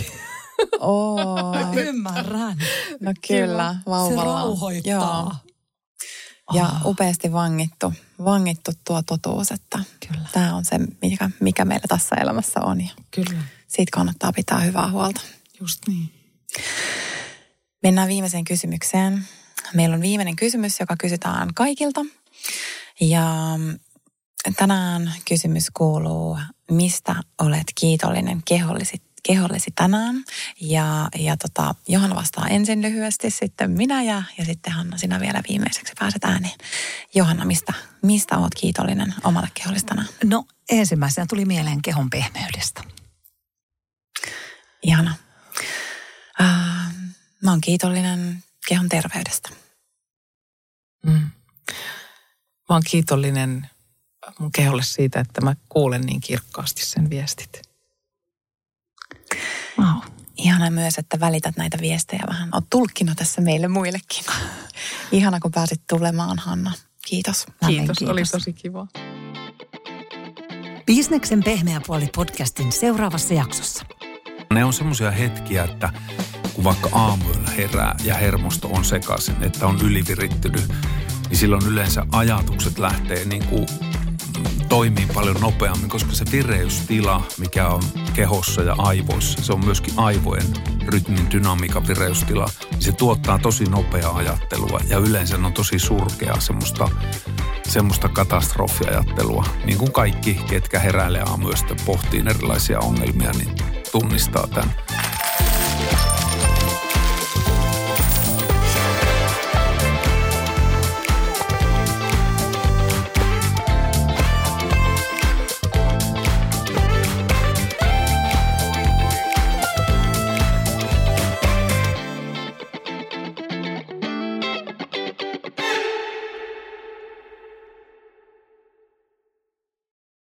Oh, *laughs* ymmärrän. No kyllä, vauvalla. Se rauhoittaa. Joo. Ja oh. upeasti vangittu, vangittu tuo totuus, että Kyllä. tämä on se, mikä, mikä meillä tässä elämässä on. Ja Kyllä. Siitä kannattaa pitää hyvää huolta. Just niin. Mennään viimeiseen kysymykseen. Meillä on viimeinen kysymys, joka kysytään kaikilta. Ja tänään kysymys kuuluu, mistä olet kiitollinen kehollisi, kehollisi tänään? Ja, ja tota, Johanna vastaa ensin lyhyesti, sitten minä ja, ja sitten Hanna, sinä vielä viimeiseksi pääset ääneen. Johanna, mistä, mistä olet kiitollinen omalle kehollisi tänään? No ensimmäisenä tuli mieleen kehon pehmeydestä. Ihana. Äh, mä oon kiitollinen kehon terveydestä. Mm. Mä oon kiitollinen mun keholle siitä, että mä kuulen niin kirkkaasti sen viestit. Ihana myös, että välität näitä viestejä vähän. Oot tulkkina tässä meille muillekin. Ihana, kun pääsit tulemaan, Hanna. Kiitos. Kiitos, kiitos. oli tosi kiva. Bisneksen pehmeä puoli podcastin seuraavassa jaksossa. Ne on semmoisia hetkiä, että kun vaikka aamuilla herää ja hermosto on sekaisin, että on ylivirittynyt, niin silloin yleensä ajatukset lähtee niin kuin toimii paljon nopeammin, koska se vireystila, mikä on kehossa ja aivoissa, se on myöskin aivojen rytmin dynamiikan vireystila, niin se tuottaa tosi nopeaa ajattelua ja yleensä on tosi surkea semmoista, semmoista katastrofiajattelua. Niin kuin kaikki, ketkä heräilee aamuyöstä pohtii erilaisia ongelmia, niin tunnistaa tämän